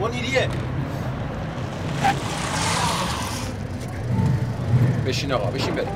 منیریه بشین آقا بشین بریم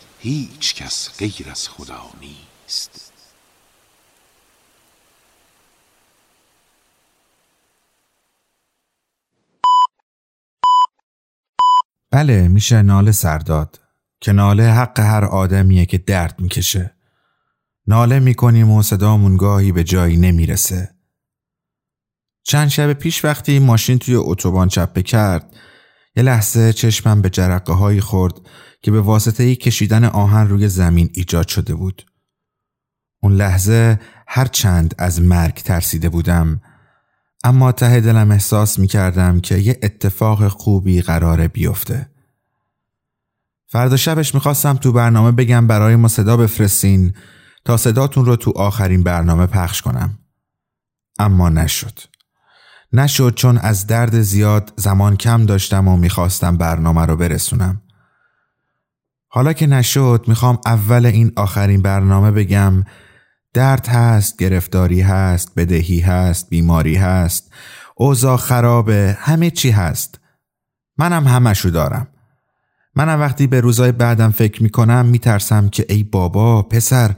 هیچ کس غیر از خدا نیست. بله میشه ناله سرداد که ناله حق هر آدمیه که درد می‌کشه. ناله می‌کنیم و صدامون گاهی به جایی نمی‌رسه. چند شب پیش وقتی ماشین توی اتوبان چپه کرد یه لحظه چشمم به جرقه هایی خورد که به واسطه کشیدن آهن روی زمین ایجاد شده بود. اون لحظه هر چند از مرگ ترسیده بودم اما ته دلم احساس می کردم که یه اتفاق خوبی قراره بیفته. فردا شبش می‌خواستم تو برنامه بگم برای ما صدا بفرستین تا صداتون رو تو آخرین برنامه پخش کنم. اما نشد. نشد چون از درد زیاد زمان کم داشتم و می‌خواستم برنامه رو برسونم. حالا که نشد می‌خوام اول این آخرین برنامه بگم درد هست، گرفتاری هست، بدهی هست، بیماری هست، اوضاع خرابه، همه چی هست. منم همشو دارم. منم وقتی به روزای بعدم فکر می‌کنم میترسم که ای بابا پسر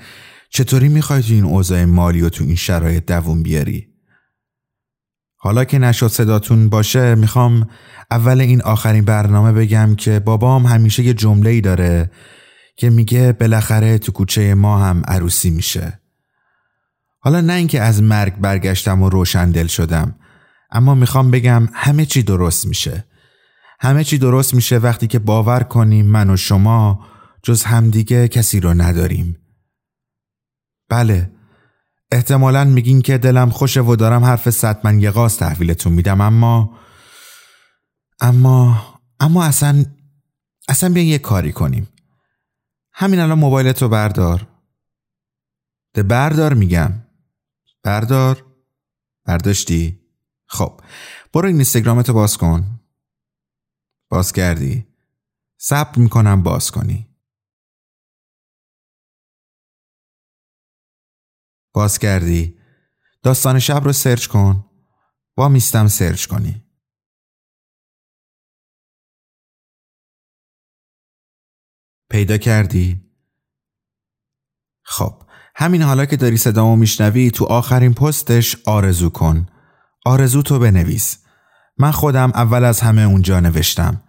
چطوری می‌خوای تو این اوضاع مالی و تو این شرایط دووم بیاری؟ حالا که نشد صداتون باشه می‌خوام اول این آخرین برنامه بگم که بابام همیشه یه جمله ای داره که میگه بالاخره تو کوچه ما هم عروسی میشه. حالا نه اینکه از مرگ برگشتم و روشن دل شدم اما می‌خوام بگم همه چی درست میشه. همه چی درست میشه وقتی که باور کنیم من و شما جز همدیگه کسی رو نداریم. بله احتمالا میگین که دلم خوشه و دارم حرف ستمن یقاز تحویلتون میدم اما اما اما اصلا اصلا بیاین یه کاری کنیم. همین الان موبایلت رو بردار. ده بردار میگم. بردار؟ برداشتی؟ خب برو این اینستاگرامتو باز کن. باز کردی. صبر می‌کنم باز کنی. باز کردی. داستان شب رو سرچ کن. با میستم سرچ کنی. پیدا کردی؟ خب همین حالا که داری صدامو میشنوی تو آخرین پستش آرزو کن. آرزو تو بنویس. من خودم اول از همه اونجا نوشتم.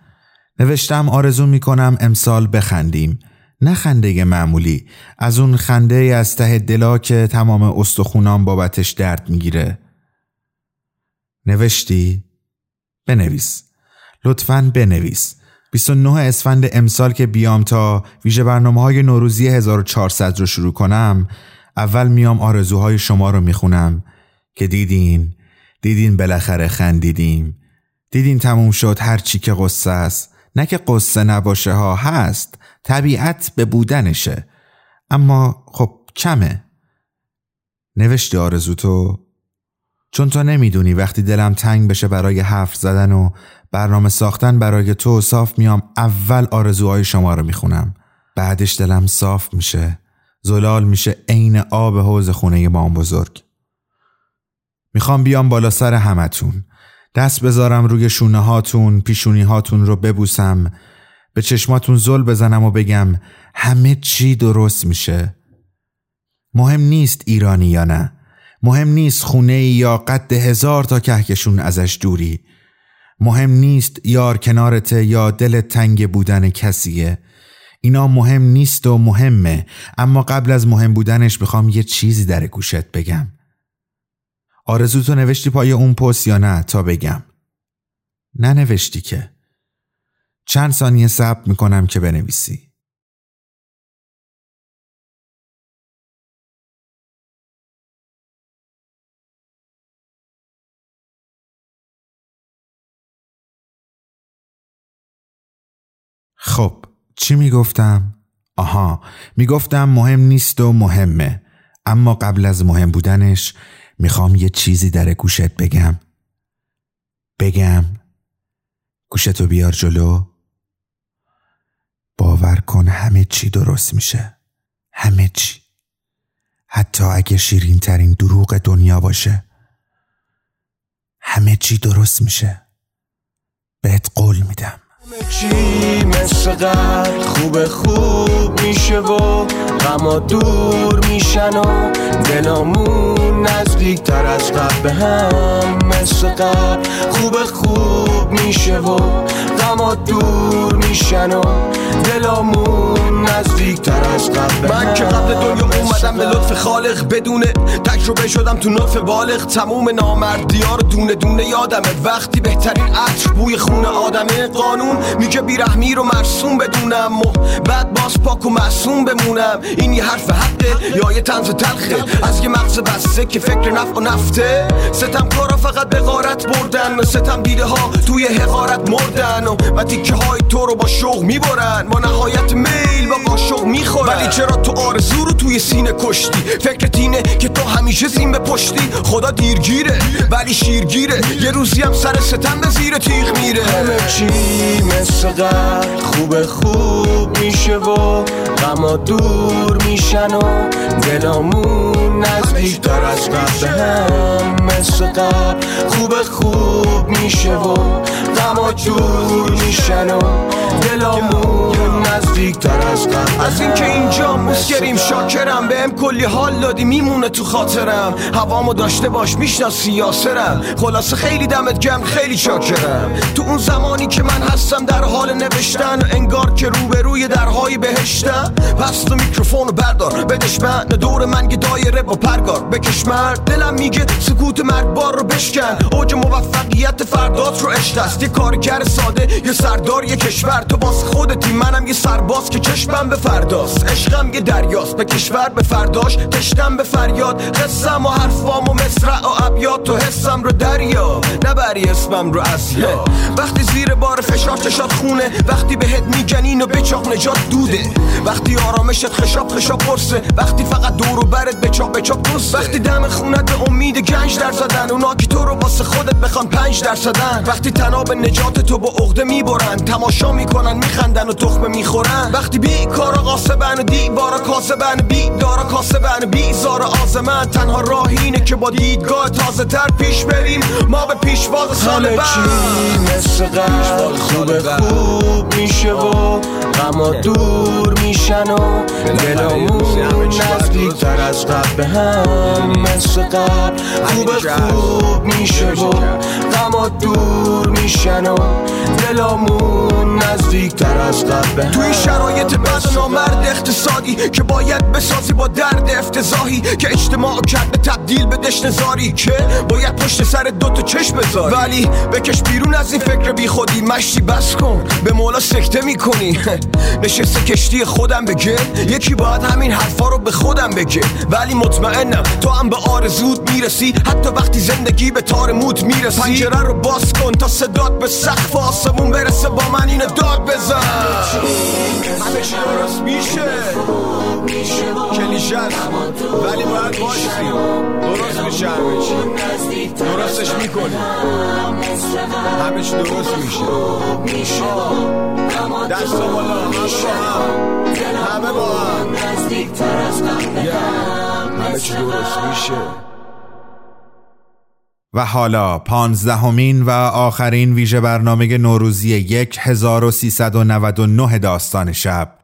نوشتم آرزو می‌کنم امسال بخندیم. نه خنده معمولی. از اون خنده از ته دلا که تمام استخونام بابتش درد می‌گیره. نوشتی؟ بنویس. لطفا بنویس. 29 اسفند امسال که بیام تا ویژه برنامه های نوروزی 1400 رو شروع کنم اول میام آرزوهای شما رو می‌خونم که دیدین دیدین بالاخره خندیدیم. دیدین تموم شد هر چی که قصه است. نه که قصه نباشه ها هست. طبیعت به بودنشه. اما خب کمه. نوشتی آرزو تو؟ چون تو نمی‌دونی وقتی دلم تنگ بشه برای حرف زدن و برنامه ساختن برای تو صاف میام اول آرزوهای شما رو می‌خونم. بعدش دلم صاف میشه. زلال میشه عین آب حوز خونه مام بزرگ. می‌خوام بیام بالا سر همتون. دست بذارم روی شونه هاتون پیشونی هاتون رو ببوسم. به چشماتون زل بزنم و بگم همه چی درست میشه. مهم نیست ایرانی یا نه. مهم نیست خونه یا قد هزار تا کهکشون ازش دوری. مهم نیست یار کنارته یا دل تنگ بودن کسیه. اینا مهم نیست و مهمه. اما قبل از مهم بودنش می‌خوام یه چیزی در گوشت بگم. آرزو تو نوشتی پای اون پست یا نه تا بگم. ننوشتی که. چند ثانیه صبر می‌کنم که بنویسی. خب چی می‌گفتم؟ آها می‌گفتم مهم نیست و مهمه. اما قبل از مهم بودنش می‌خوام یه چیزی در گوشت بگم. بگم. گوشتو بیار جلو. باور کن همه چی درست میشه. همه چی. حتی اگه شیرین ترین دروغ دنیا باشه. همه چی درست میشه. بهت قول میدم. چی مثل قبل خوب خوب میشه و غما دور میشن و دلامون نزدیک تر از قبل به هم مثل قبل خوب خوب میشه و غما دور میشن و دلامون نزدیک تر از قبل من که قبل دنیا اومدم به لطف خالق بدونه تجربه شدم تو نطف بالغ تموم نامردی ها رو دونه دونه یادمه. وقتی بهترین عطر بوی خونه آدمه قانون میگه بیرحمی رو مرسوم بدونم و بعد باز پاک و معصوم بمونم. این یه حرف حقه یا یه تنز تلخه. از یه مغز بسته که فکر نفع و نفته. ستم کارا فقط به غارت بردن ستم دیده ها توی حقارت مردن و, تیکه های تو رو با شوق می‌برن. با نهایت میل با قاشق می‌خورن. ولی چرا تو آرزو رو توی سینه کشتی؟ فکر تینه که تو همیشه زین به پشتی. خدا دیرگیره ولی شیرگیره. یه روزی هم سر ستم به زیر تیغ میره. همه چی مثل خوب خوب میشه و غما دور میشن و دلامون نزدیک تر از قبل هم مثل قبل خوب خوب میشه و غما دور میشن و دلامون نزدیک تر از قبل از اینکه اینجا مسکریم شاکرم بهم کلی حال دادی میمونه تو خاطرم. هوامو داشته باش می‌شناسی یاسرم. خلاصه خیلی دمت گم خیلی شاکرم. تو اون زمانی که من هستم در حال نوشتن انگار که روبروی درهای بهشتم. پس تو میکروفونو بردار بدش من دور من یه دایره با پرگار بکش مرد. دلم میگه سکوت مرگبار رو بشکن. اوج موفقیت فردات رو اشت است. یه کارگر ساده یه سردار یه کشور. تو باز خودتی منم یه سرباز که چشمم به فرداست. عشقم یه دریاست. به کشور به فرداش تشتم به فریاد. قسم و حرفام و مصرع و ابیات. تو حسم رو دریا. نبری اسمم رو از وقتی زیر بار فشار چشات خونه وقتی بهت میگن و بچاق نجات دوده. وقتی آرامشت خشاب خشاب پرسه وقتی فقط دور و برت بچاق بچاق پرسه وقتی دم خونت به امید گنج در زدن اونا که تو رو واسه خودت بخوان پنج در زدن. وقتی تناب نجات تو با عقده می‌برن تماشا می‌کنن میخندن و تخمه می‌خورن. وقتی بی کارا قاسبن و دیوارا کاسبن بی دارا کاسبن بی زارا آزمن. تنها راه اینه که با دیدگاه تازه تر پیش بریم. ما به پیشواز سال بعد. مثل قبل خوب خوب میشه و غما دور میشن و دلامون نزدیک تر از قبل. به هم مثل قبل. خوب خوب میشه و غما دور میشن و دلامون نزدیکتر از قبل. توی شرایط بد و نامرد اقتصادی که باید بسازی با درد افتضاحی که اجتماع کرد به تبدیل به دشت زاری که باید پشت سر دوتا چشم بذاری. ولی بکش بیرون از این فکر بی خودی مشتی بس کن. به مولا سکته می‌کنی. نشسته کشتی خودم بگه. یکی باید همین حرفا رو به خودم بگه. ولی مطمئنم. تو هم به آرزود می‌رسی. حتی وقتی زندگی به تار موت می‌رسی. پنجره رو باز کن تا صدات به سقف آسمون برسه. با من اینو داد بزن. همه چی درست میشه. کلیشه ولی باید باشی. درست میشه همه چی. درستش می‌کنی. همه چی درست میشه. دست بالا همه با هم. همه چی درست میشه. و حالا پانزدهمین و آخرین ویژه برنامه نوروزی 1399 داستان شب.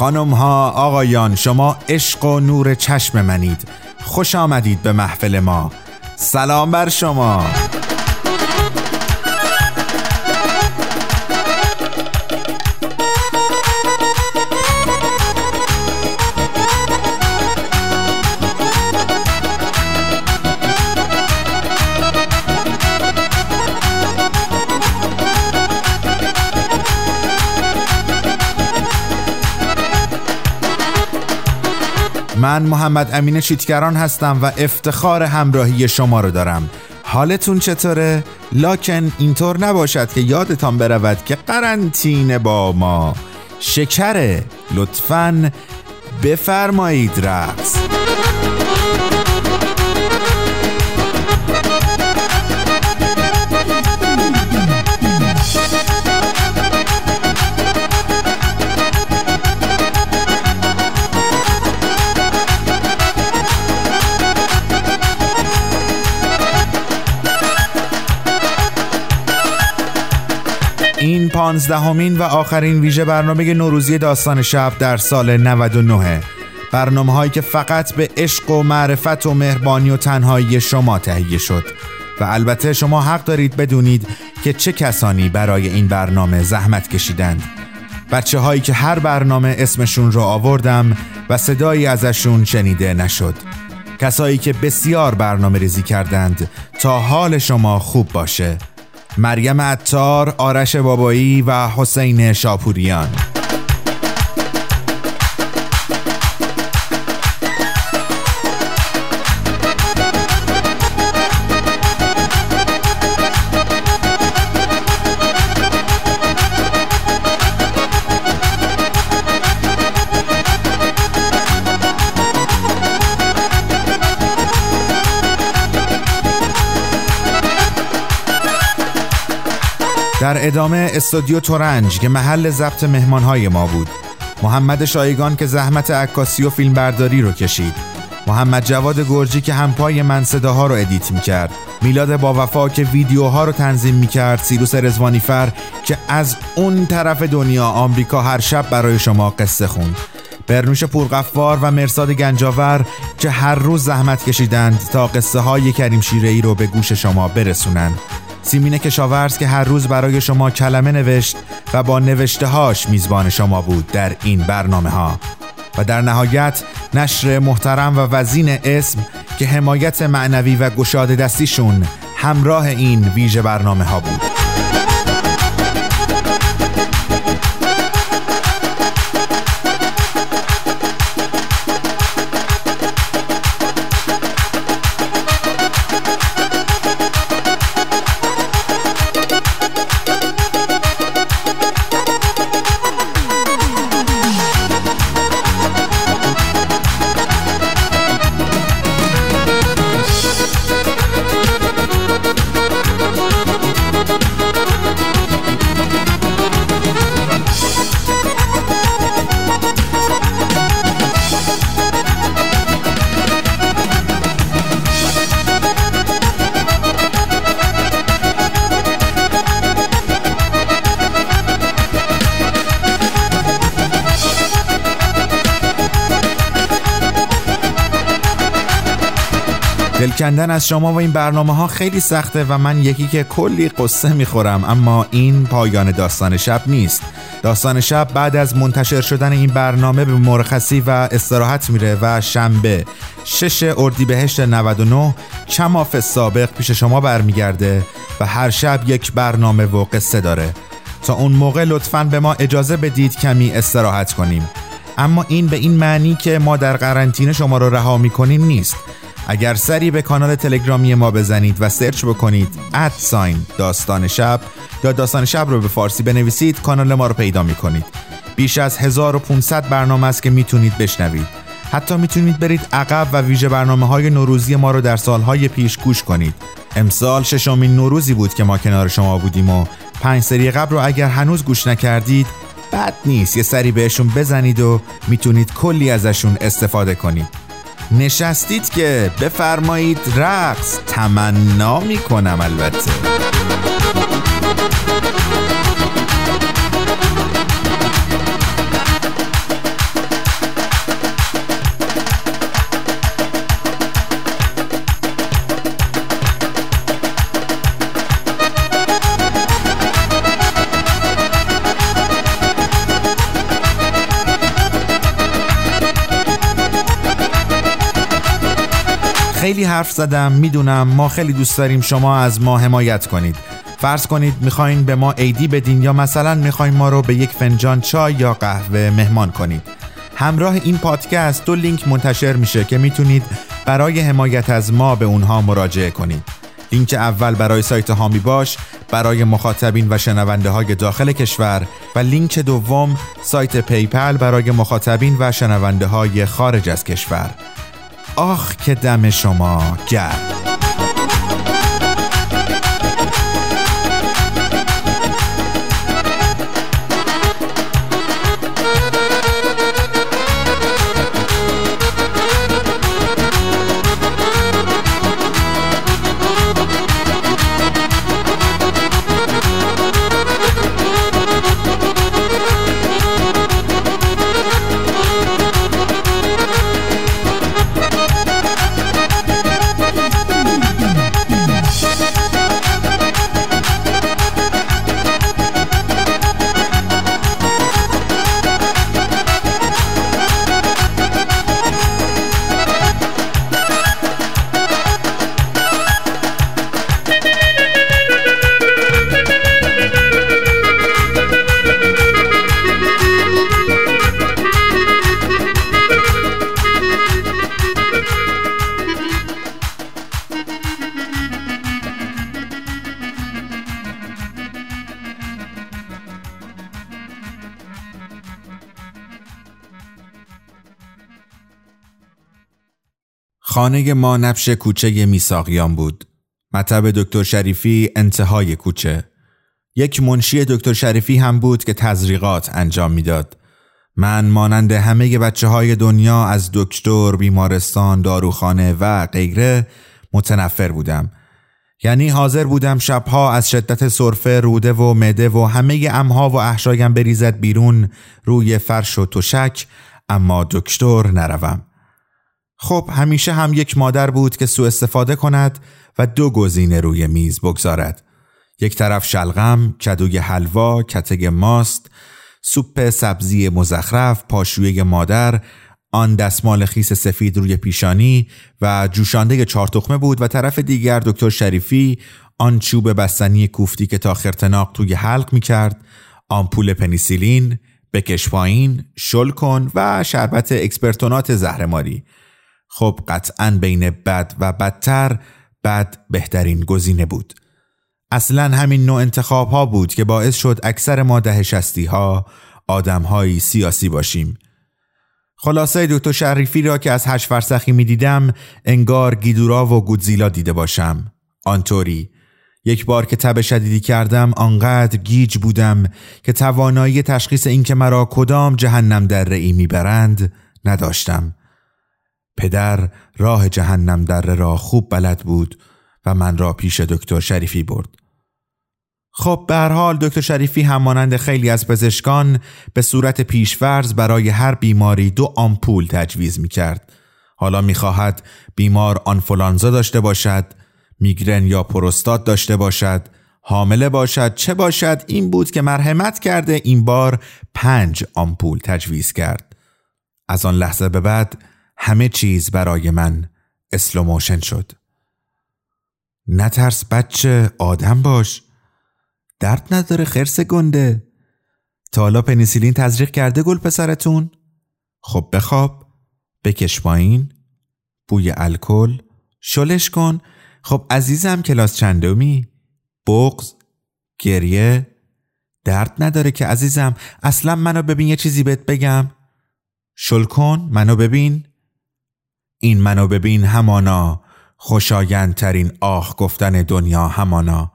خانم ها آقایان شما عشق و نور چشم منید. خوش آمدید به محفل ما. سلام بر شما. من محمد امین چیتگران هستم و افتخار همراهی شما رو دارم. حالتون چطوره؟ لاکن اینطور نباشد که یادتان برود که قرنطینه با ما. شکره لطفاً بفرمایید رقص. این پانزدهمین و آخرین ویژه برنامه نوروزی داستان شب در سال 99 برنامه هایی که فقط به عشق و معرفت و مهربانی و تنهایی شما تهیه شد. و البته شما حق دارید بدونید که چه کسانی برای این برنامه زحمت کشیدند. بچه هایی که هر برنامه اسمشون رو آوردم و صدایی ازشون شنیده نشد. کسایی که بسیار برنامه ریزی کردند تا حال شما خوب باشه. مریم عطار، آرش بابایی و حسین شاپوریان. در ادامه استودیو ترنج که محل ضبط مهمانهای ما بود. محمد شایگان که زحمت عکاسی و فیلمبرداری رو کشید. محمد جواد گرجی که همپای من صداها رو edit می‌کرد. میلاد با وفا که ویدیوها رو تنظیم می‌کرد. سیروس رضوانی‌فر که از اون طرف دنیا آمریکا هر شب برای شما قصه خوند. برنوش پورغفار و مرساد گنجاور که هر روز زحمت کشیدند تا قصه های کریم شیره رو به گوش شما برسونند سیمین کشاورز که هر روز برای شما کلمه نوشت و با نوشته هاش میزبان شما بود در این برنامه ها و در نهایت نشر محترم و وزین اسم که حمایت معنوی و گشاده دستیشون همراه این ویژه برنامه ها بود. کندن از شما و این برنامه ها خیلی سخته و من یکی که کلی قصه می‌خورم اما این پایان داستان شب نیست. داستان شب بعد از منتشر شدن این برنامه به مرخصی و استراحت میره و شنبه 6 اردیبهشت 99 چماف سابق پیش شما برمیگرده و هر شب یک برنامه و قصه داره. تا اون موقع لطفا به ما اجازه بدید کمی استراحت کنیم. اما این به این معنی که ما در قرنطینه شما رو رها می‌کنیم نیست. اگر سری به کانال تلگرامی ما بزنید و سرچ بکنید ساین داستان شب یا داستان شب رو به فارسی بنویسید کانال ما رو پیدا می‌کنید. بیش از 1500 برنامه است که می‌تونید بشنوید. حتی می‌تونید برید عقب و ویژه برنامه های نوروزی ما رو در سالهای پیش گوش کنید. امسال ششمین نوروزی بود که ما کنار شما بودیم و پنج سری قبل رو اگر هنوز گوش نکردید بد نیست. یه سری بهشون بزنید و می‌تونید کلی ازشون استفاده کنید. نشستید که بفرمایید رقص. تمنا می‌کنم البته. خیلی حرف زدم می‌دونم ما خیلی دوست داریم شما از ما حمایت کنید. فرض کنید می‌خواین به ما عیدی بدین یا مثلا می‌خواین ما رو به یک فنجان چای یا قهوه مهمان کنید. همراه این پادکست دو لینک منتشر میشه که می‌تونید برای حمایت از ما به اونها مراجعه کنید. لینک اول برای سایت حامی باش برای مخاطبین و شنونده های داخل کشور و لینک دوم سایت PayPal برای مخاطبین و شنونده های خارج از کشور. آخ که دم شما گرد خانه ما نبش کوچه میساقیان بود. مطب دکتر شریفی انتهای کوچه. یک منشی دکتر شریفی هم بود که تزریقات انجام می‌داد. من مانند همه بچه های دنیا از دکتر، بیمارستان، داروخانه و غیره متنفر بودم. یعنی حاضر بودم شبها از شدت سرفه روده و مده و همه امها و احشایم بریزد بیرون روی فرش و تشک اما دکتر نروم. خب همیشه هم یک مادر بود که سوء استفاده کند و دو گزینه روی میز بگذارد. یک طرف شلغم، کدوی حلوا، کتگ ماست، سوپ سبزی مزخرف، پاشویه مادر، آن دستمال خیس سفید روی پیشانی و جوشانده چارتخمه بود و طرف دیگر دکتر شریفی آن چوب بستنی کوفتی که تا خرتناق توی حلق می کرد، آمپول پنیسیلین، بکش پایین، شل کن و شربت اکسپکتورانت زهرماری. خب قطعا بین بد و بدتر بد بهترین گزینه بود. اصلا همین نوع انتخاب ها بود که باعث شد اکثر ما دهه شصتی ها آدم سیاسی باشیم. خلاصه دکتر شریفی را که از هشت فرسخی می دیدم انگار گیدورا و گودزیلا دیده باشم. آنطوری. یک بار که تب شدیدی کردم آنقدر گیج بودم که توانایی تشخیص اینکه مرا کدام جهنم در رئی می‌برند نداشتم. پدر راه جهنم در را خوب بلد بود و من را پیش دکتر شریفی برد. خب به هر حال دکتر شریفی همانند خیلی از پزشکان به صورت پیشورز برای هر بیماری دو آمپول تجویز می کرد. حالا می‌خواهد بیمار آنفولانزا داشته باشد میگرن یا پروستات داشته باشد حامله باشد چه باشد این بود که مرحمت کرده این بار پنج آمپول تجویز کرد از آن لحظه به بعد همه چیز برای من slow motion شد. نترس بچه آدم باش. درد نداره خرس گنده. تا حالا پنیسیلین تزریق کرده گل پسرتون؟ خب بخواب بکش پایین بوی الکل شلش کن. خب عزیزم کلاس چندمی؟ بغز گریه. درد نداره که عزیزم. اصلا منو ببین یه چیزی بهت بگم. شل کن منو ببین. این منو ببین همانا خوشایندترین آه گفتن دنیا همانا.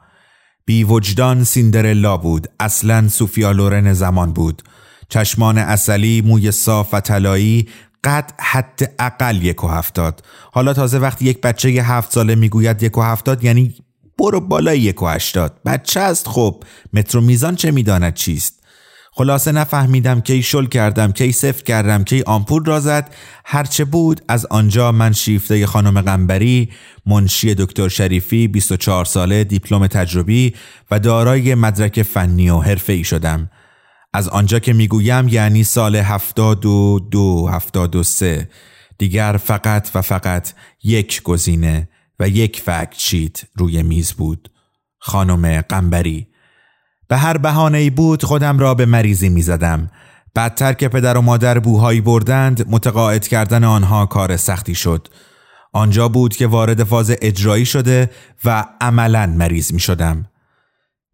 بی وجدان سیندرلا بود اصلا سوفیا لورن زمان بود. چشمان اصلی موی صاف و طلایی قد حد اقل یک و هفتاد. حالا تازه وقتی یک بچه یه هفت ساله می‌گوید یک و هفتاد یعنی برو بالای یک و هشتاد. بچه است خب مترو میزان چه می‌داند چیست؟ خلاصه نفهمیدم کی شل کردم کی صفر کردم کی آمپول را زد. هرچه بود از آنجا من شیفته خانم قنبری منشی دکتر شریفی 24 ساله دیپلم تجربی و دارای مدرک فنی و حرفه ای شدم. از آنجا که می‌گویم یعنی سال هفتاد و دو هفتاد و سه. دیگر فقط و فقط یک گزینه و یک فکت شیت روی میز بود. خانم قنبری به هر بهانه ای بود خودم را به مریضی می زدم. بدتر که پدر و مادر بوهایی بردند متقاعد کردن آنها کار سختی شد. آنجا بود که وارد فاز اجرایی شده و عملا مریض می شدم.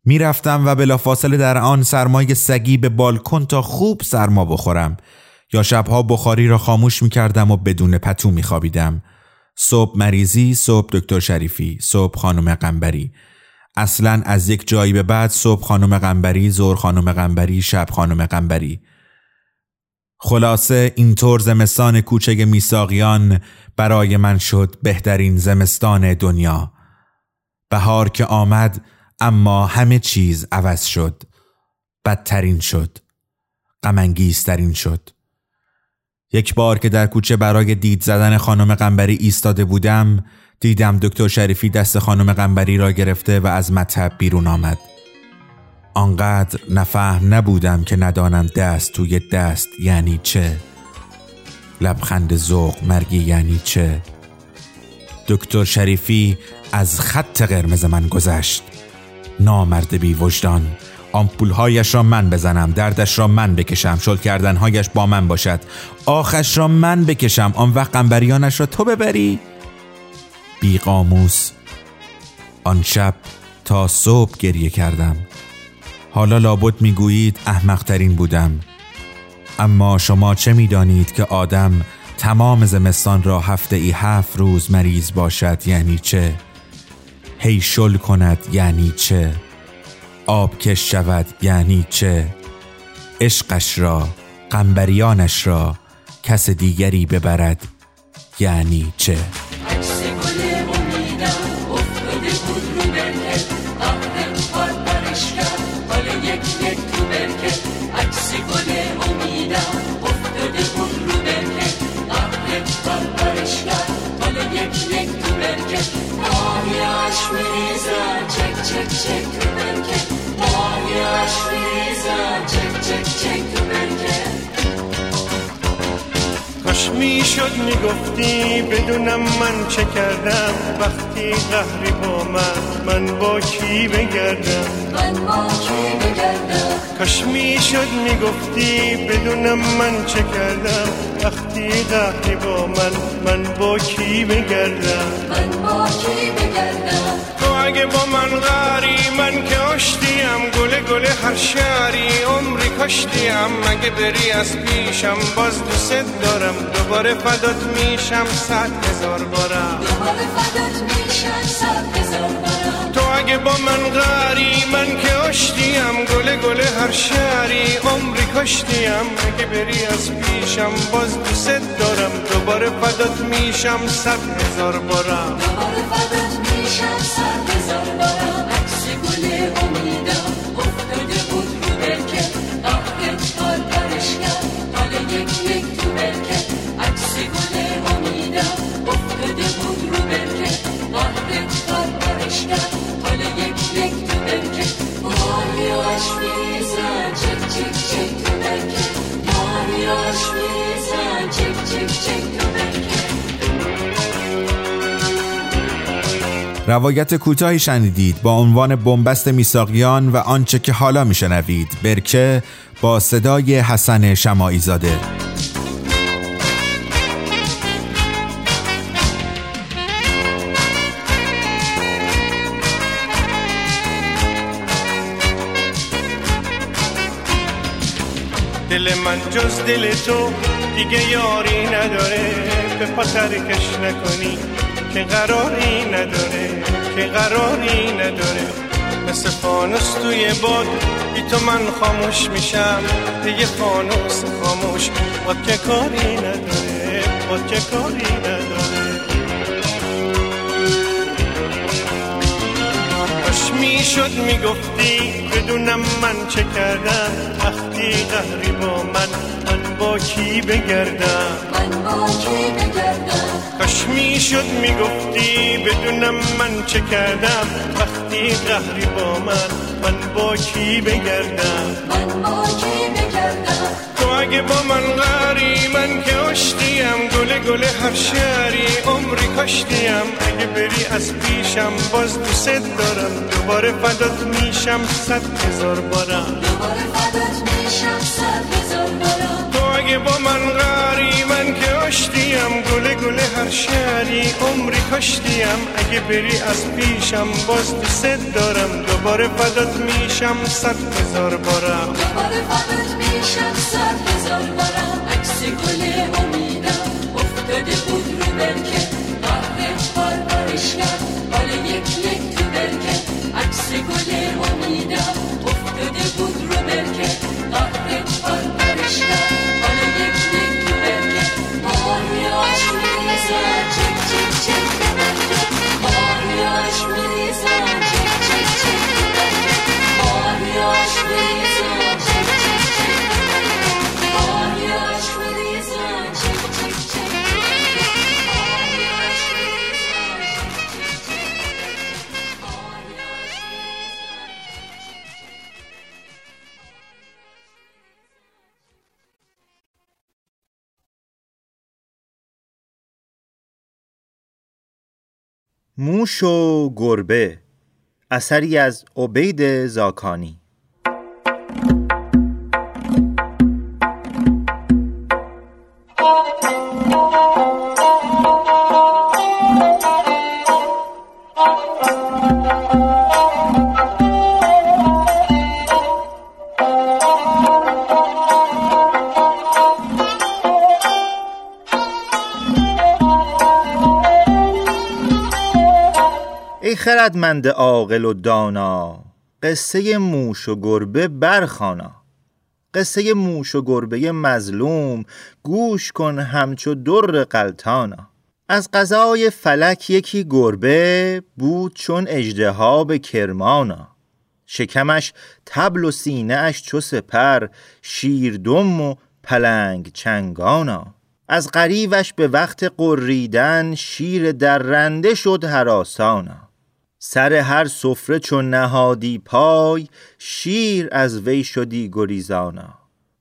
می رفتم و بلافاصله در آن سرمای سگی به بالکن تا خوب سرما بخورم یا شبها بخاری را خاموش می کردم و بدون پتو می خوابیدم. صبح مریضی، صبح دکتر شریفی، صبح خانم قنبری اصلا از یک جایی به بعد صبح خانم قنبری زور خانم قنبری شب خانم قنبری خلاصه اینطور زمستان کوچه میساقیان برای من شد بهترین زمستان دنیا. بهار که آمد اما همه چیز عوض شد. بدترین شد. غمانگیزترین شد. یک بار که در کوچه برای دید زدن خانم قنبری ایستاده بودم دیدم دکتر شریفی دست خانم قنبری را گرفته و از مطب بیرون آمد. آنقدر نفهم نبودم که ندانم دست توی دست یعنی چه. لبخند ذوق مرگی یعنی چه. دکتر شریفی از خط قرمز من گذشت. نامرد بی وجدان آمپولهایش را من بزنم دردش را من بکشم شل کردنهایش با من باشد. آخش را من بکشم آن وقت قنبریانش را تو ببری. بی قاموس آن شب تا صبح گریه کردم حالا لابد می‌گویید احمقترین بودم اما شما چه می‌دانید که آدم تمام زمستان را هفته ای هفت روز مریض باشد یعنی چه؟ هی شل کند یعنی چه؟ آبکش شود یعنی چه؟ عشقش را قنبریانش را کس دیگری ببرد یعنی چه؟ می‌گفتی بدونم من چه کردم. وقتی قهری با من من با کی بگردم؟ من با کی بگردم؟ کاش می‌شد می‌گفتی بدونم من چه کردم. وقتی قهری با من من با کی بگردم؟ من با کی بگردم؟ اگه با من غری من که آشتیم گله گله هر شهری عمری کاشتیم. مگه بری از پیشم باز دوست دارم دوباره فدات میشم صد هزار بارم. دوباره فدات میشم صد هزار بارم. تو اگه با من غری من که آشتیم گله گله هر شهری عمری کاشتیم. مگه بری از پیشم باز دوست دارم دوباره فدات میشم صد هزار بارم. دوباره فدات میشم صد هزار بارم عکس روایت کوتاهی شنیدید با عنوان بنبست میساقیان و آنچه که حالا میشنوید. برکه با صدای حسن شماعی زاده دل من جز دل تو دیگه یاری نداره. به پا ترکش نکنی. که قراری نداره که قراری نداره. مثل فانوس توی باد بی تو من خاموش میشم. یه فانوس خاموش با که کاری نداره با که کاری نداره. می‌شد می‌گفتی بدونم من چه کردم. وقتی قهری با من من با کی بگردم؟ من با کی بگردم؟ کاش می‌شد می‌گفتی بدونم من چه کردم. وقتی قهری با من من با کی بگردم؟ من با کی بگردم؟ اگه با من غری من که آشتیم گله گله هر شهری عمری کاشتیم. اگه بری از پیشم باز دوست دارم. دوباره فدات میشم صد هزار بارم. دوباره فدات میشم صد هزار بارم. تو اگه با من غری من که آشتیم گله گله هر شهری عمری کاشتیم. اگه بری از پیشم باز دوست دارم. دوباره فدات میشم صد هزار بارم. دوباره فدات میشم صد هزار بارم عکس گل امیدم. افتاده بود رو برکه. قهر پرورش کرد. حالا یک یک تو برکه. عکس گل موش و گربه اثری از عبید زاکانی. خردمند عاقل و دانا. قصه موش و گربه برخانا. قصه موش و گربه مظلوم گوش کن همچو در قلتانا از قضای فلک یکی گربه بود چون اژدها به کرمانا. شکمش تبل و سینه اش چو سپر شیردم و پلنگ چنگانا. از غریوش به وقت قریدن شیر درنده شد هراسانا سر هر سفره چون نهادی پای شیر از وی شدی گریزانا.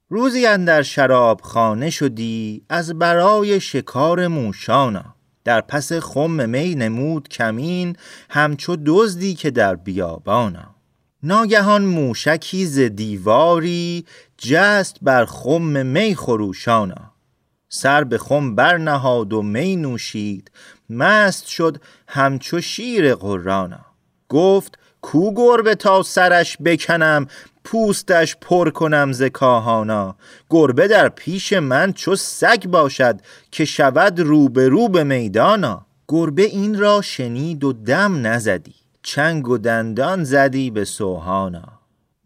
روزی اندر شراب خانه شدی از برای شکار موشانا. در پس خم می نمود کمین همچو دزدی که در بیابانا. ناگهان موشکی ز دیواری جست بر خم می خروشانا. سر به خم برنهاد و می نوشید مست شد همچو شیر قرانا. گفت کو گربه تا سرش بکنم پوستش پر کنم ز کاهانا. گربه در پیش من چو سگ باشد که شود روبرو به میدانا. گربه این را شنید و دم نزدی چنگ و دندان زدی به سوهانا.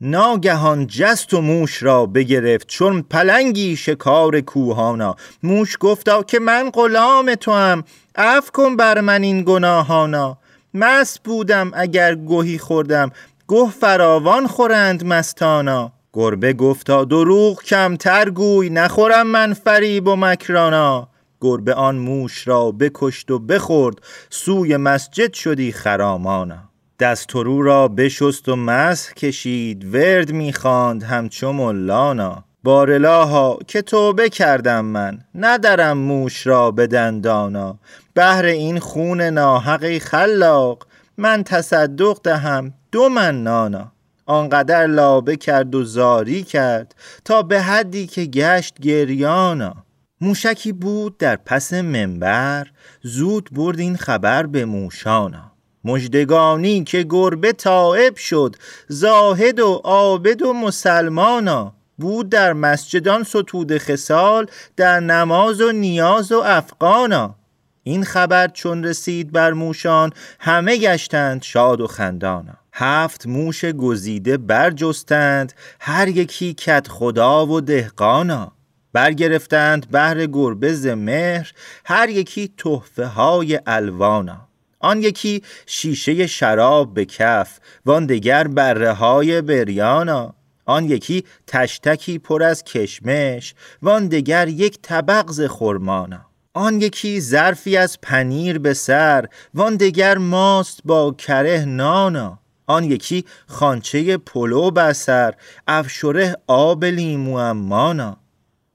ناگهان جست و موش را بگرفت چون پلنگی شکار کوهانا. موش گفتا که من غلام تو هم عفو کن بر من این گناهانا. مست بودم اگر گوهی خوردم گه فراوان خورند مستانا. گربه گفتا دروغ کمتر گوی نخورم من فریب و مکرانا. گربه آن موش را بکشت و بخورد سوی مسجد شدی خرامانا دستورو را بشست و مسح کشید ورد می‌خواند همچو ملانا. بارلاها که توبه کردم من ندرم موش را به دندانا. بهر این خون ناحقی خلاق من تصدق دهم دو من نانا آنقدر لابه کرد و زاری کرد تا به حدی که گشت گریانا. موشکی بود در پس منبر زود برد این خبر به موشانا. مجدگانی که گربه تائب شد زاهد و عابد و مسلمانا. بود در مسجدان ستود خسال در نماز و نیاز و افغانا. این خبر چون رسید بر موشان همه گشتند شاد و خندانا. هفت موش گزیده برجستند هر یکی کت خدا و دهقانا. برگرفتند بهر گربه ز مهر هر یکی تحفه های الوانا. آن یکی شیشه شراب به کف وان دگر بره های بریانا. آن یکی تشتکی پر از کشمش وان دگر یک طبق ز خرمانا. آن یکی ظرفی از پنیر به سر وان دگر ماست با کره نانا. آن یکی خانچه پلو بسر افشره آب لیمو امانا.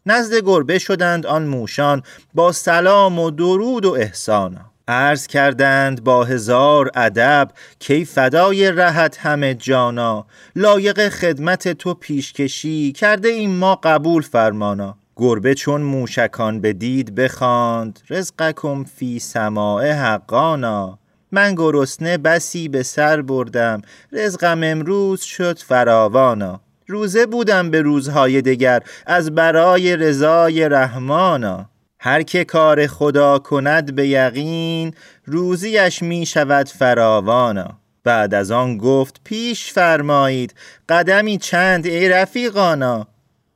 نزد گربه شدند آن موشان با سلام و درود و احسانا. عرض کردند با هزار ادب کی فدای رهت همه جانا لایق خدمت تو پیشکشی کرده این ما قبول فرمانا. گربه چون موشکان به دید بخواند رزقکم فی سماع حقانا. من گرسنه بسی به سر بردم رزقم امروز شد فراوانا. روزه بودم به روزهای دگر از برای رضای رحمانا. هر که کار خدا کند به یقین روزیش می شود فراوانا. بعد از آن گفت پیش فرمایید قدمی چند ای رفیقانا؟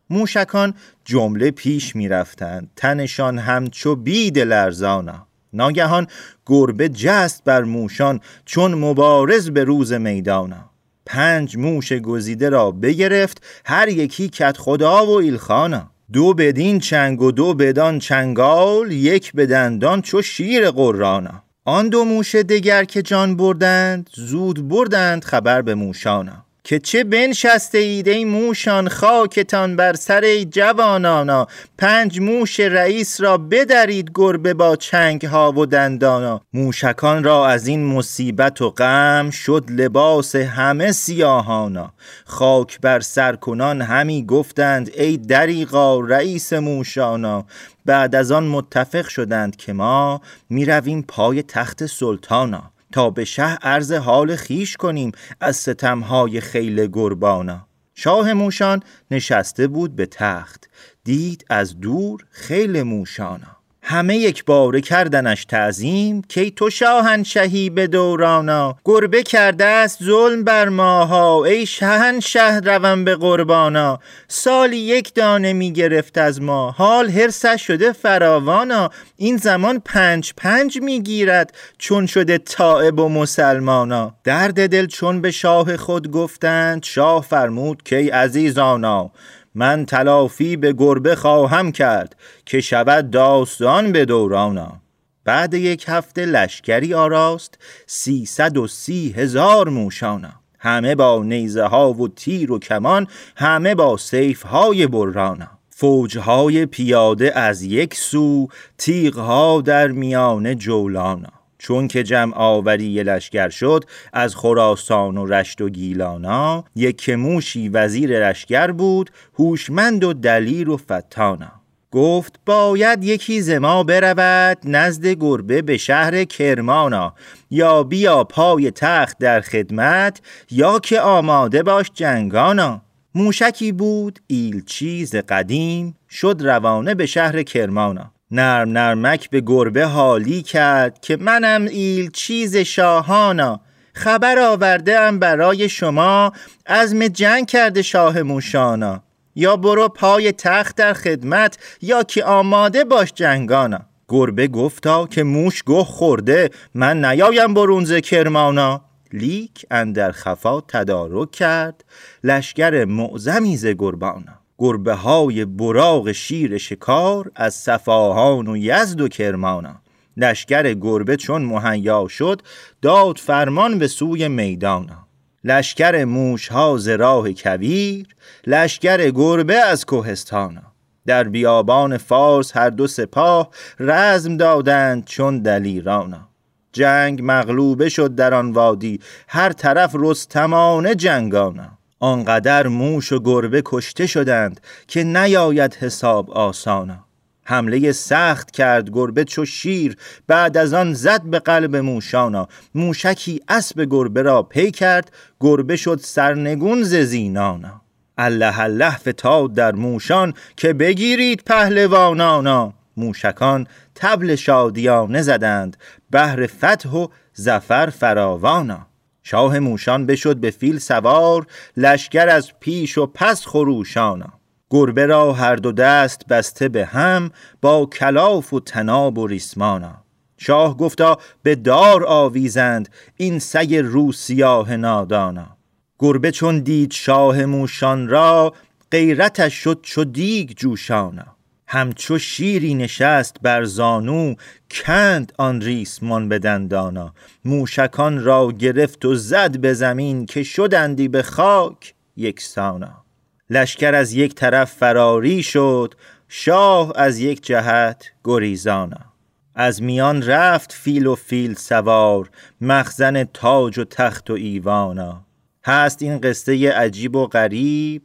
موشکان جمله پیش می رفتند تنشان همچو بید لرزانا. ناگهان گربه جست بر موشان چون مبارز به روز میدانا. پنج موش گزیده را بگرفت هر یکی کت خدا و ایلخانا. دو بدین چنگ و دو بدان چنگال یک به دندان چو شیر قرانا. آن دو موش دگر که جان بردند زود بردند خبر به موشانا. که چه بنشسته اید ای موشان خاکتان بر سر جوانانا؟ پنج موش رئیس را بدرید گربه با چنگ ها و دندانا. موشکان را از این مصیبت و غم شد لباس همه سیاهانا. خاک بر سر کنان همی گفتند ای دریغا رئیس موشانا. بعد از آن متفق شدند که ما می‌رویم پای تخت سلطانا. تا به شه عرض حال خیش کنیم از ستمهای خیل گربانا. شاه موشان نشسته بود به تخت دید از دور خیل موشانا. همه یک باره کردنش تعظیم کی تو شاهنشهی به دورانا گربه کرده است ظلم بر ماها ای شهنشه روم به قربانا سالی یک دانه می گرفت از ما حال هرسش شده فراوانا این زمان پنج پنج می گیرد چون شده تائب و مسلمانا. درد دل چون به شاه خود گفتند شاه فرمود کی عزیزانا من تلافی به گربه خواهم کرد که شود داستان به دورانا. بعد یک هفته لشکری آراست سیصد و سی هزار موشانا. همه با نیزه ها و تیر و کمان همه با سیف های برانا. فوجهای پیاده از یک سو تیغها در میان جولانا. چون که جمع آوری لشکر شد از خراسان و رشت و گیلانا یک موشی وزیر لشکر بود هوشمند و دلیر و فتانا. گفت باید یکی زما برود نزد گربه به شهر کرمانا یا بیا پای تخت در خدمت یا که آماده باش جنگانا. موشکی بود ایلچیز قدیم شد روانه به شهر کرمانا. نرم نرمک به گربه حالی کرد که منم ایل چیز شاهانا. خبر آورده ام برای شما عزم جنگ کرده شاه موشانا. یا برو پای تخت در خدمت یا که آماده باش جنگانا. گربه گفتا که موش گه خورده من نیایم برونز کرمانا. لیک اندر خفا تدارک کرد لشکر معظمی ز گربانا. گربه های براغ شیر شکار از صفاهان و یزد و کرمانا. لشکر گربه چون مهیا شد داد فرمان به سوی میدانا. لشکر موش ها ز راه کویر لشکر گربه از کوهستانا. در بیابان فارس هر دو سپاه رزم دادند چون دلیرانا. جنگ مغلوبه شد در آن وادی هر طرف رستمانه جنگانا. آنقدر موش و گربه کشته شدند که نیاید حساب آسانا. حمله سخت کرد گربه چو شیر بعد از آن زد به قلب موشانا. موشکی اسب گربه را پی کرد گربه شد سرنگون ز زینانا. الله الله فتاد در موشان که بگیرید پهلوانانا. موشکان تبل شادیانه زدند بهر فتح و زفر فراوانا. شاه موشان بشد به فیل سوار لشکر از پیش و پس خروشانا. گربه را هر دو دست بسته به هم با کلاف و تناب و ریسمانا. شاه گفتا به دار آویزند این سگ روسیاه نادانا. گربه چون دید شاه موشان را غیرتش شد چو دیگ جوشانا. همچو شیری نشست بر زانو کند آن ریسمان به دندانا. موشکان را گرفت و زد به زمین که شدندی به خاک یکسانا. لشکر از یک طرف فراری شد شاه از یک جهت گریزانا. از میان رفت فیل و فیل سوار مخزن تاج و تخت و ایوانا. هست این قصه عجیب و غریب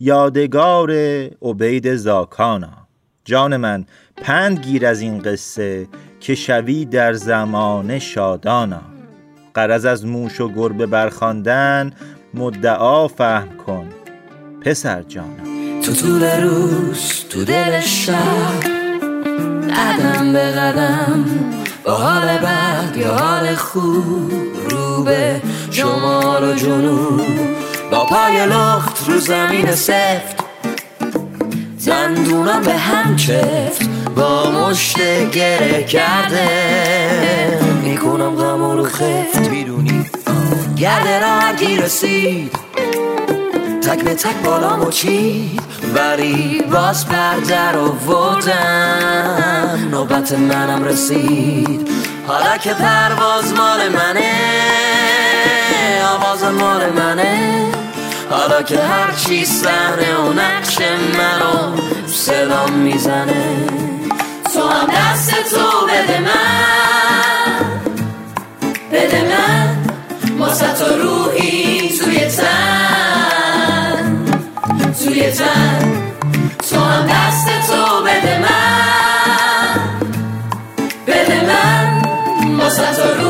یادگار عبید زاکانا. جان من پند گیر از این قصه که شوی در زمان شادانا. قرض از موش و گربه برخواندن مدعا فهم کن پسر جانم تو طول روز تو دل شب قدم به قدم با حال بد یا حال خوب رو به شمال و جنوب با پای لخت رو زمین سفت. زندونم به هم چفت با مشت گره کرده. می‌کنم غم رو خفت. می‌دونی؟ گرده را هرگی رسید. تک به تک بالا مچید ولی باز پرده رو وردم. نوبت منم رسید. حالا که پرواز مال منه آواز مال منه. حالا که هر چی سهنه و نقش منو صدام می‌زنه. تو هم دست تو بده من. بده من. ماسه تو روحی توی تن. توی تن. تو هم دست تو بده من. بده من. ماسه تو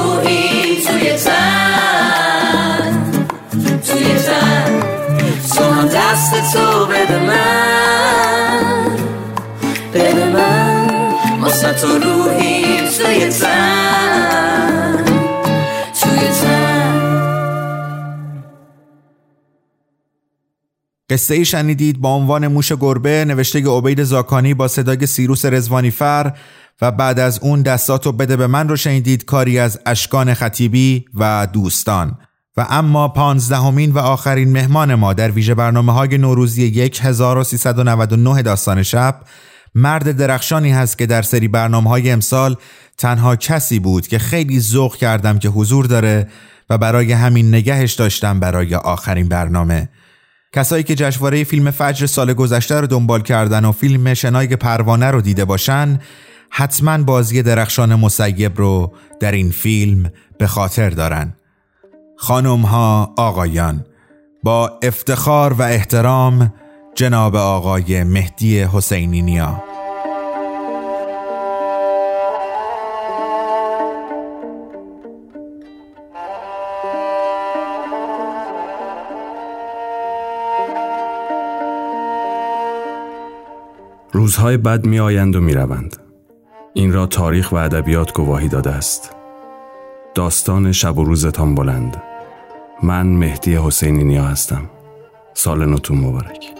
دست تو بده من بده من ماسه تو روحی توی تن قصه ای شنیدید با عنوان موش گربه نوشته عبید زاکانی با صدای سیروس رزوانی فر و بعد از اون دستاتو بده به من رو شنیدید کاری از اشکان خطیبی و دوستان. و اما پانزدهمین و آخرین مهمان ما در ویژه برنامه های نوروزی 1399 داستان شب مرد درخشانی هست که در سری برنامه های امسال تنها کسی بود که خیلی ذوق کردم که حضور داره و برای همین نگهش داشتم برای آخرین برنامه. کسایی که جشنواره فیلم فجر سال گذشته رو دنبال کردن و فیلم شنای پروانه رو دیده باشن حتما بازی درخشان مسیب رو در این فیلم به خاطر دارن. خانم ها آقایان با افتخار و احترام جناب آقای مهدی حسینی نیا روزهای بد می آیند و می روند. این را تاریخ و ادبیات گواهی داده است. داستان شب و روزتان بلند. من مهدی حسینی نیا هستم. سال نوتون مبارک.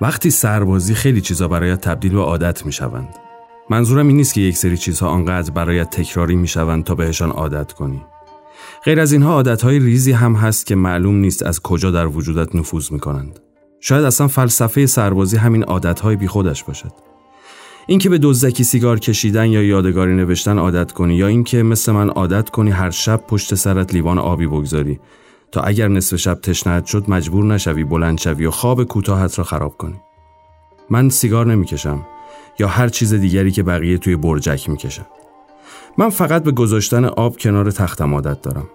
وقتی سربازی خیلی چیزا برایت تبدیل به عادت می شوند. منظورم این نیست که یک سری چیزها آنقدر برایت تکراری می شوند تا بهشان عادت کنی. غیر از اینها عادتهای ریزی هم هست که معلوم نیست از کجا در وجودت نفوذ می کنند. شاید اصلا فلسفه سربازی همین عادتهای بی خودش باشد. اینکه به دزدکی سیگار کشیدن یا یادگاری نوشتن عادت کنی یا اینکه مثل من عادت کنی هر شب پشت سرت لیوان آبی بگذاری. تا اگر نصف شب تشنهت شد مجبور نشوی بلند شوی و خواب کوتاهت را خراب کنی. من سیگار نمی‌کشم یا هر چیز دیگری که بقیه توی برجک می‌کشن. من فقط به گذاشتن آب کنار تختم عادت دارم.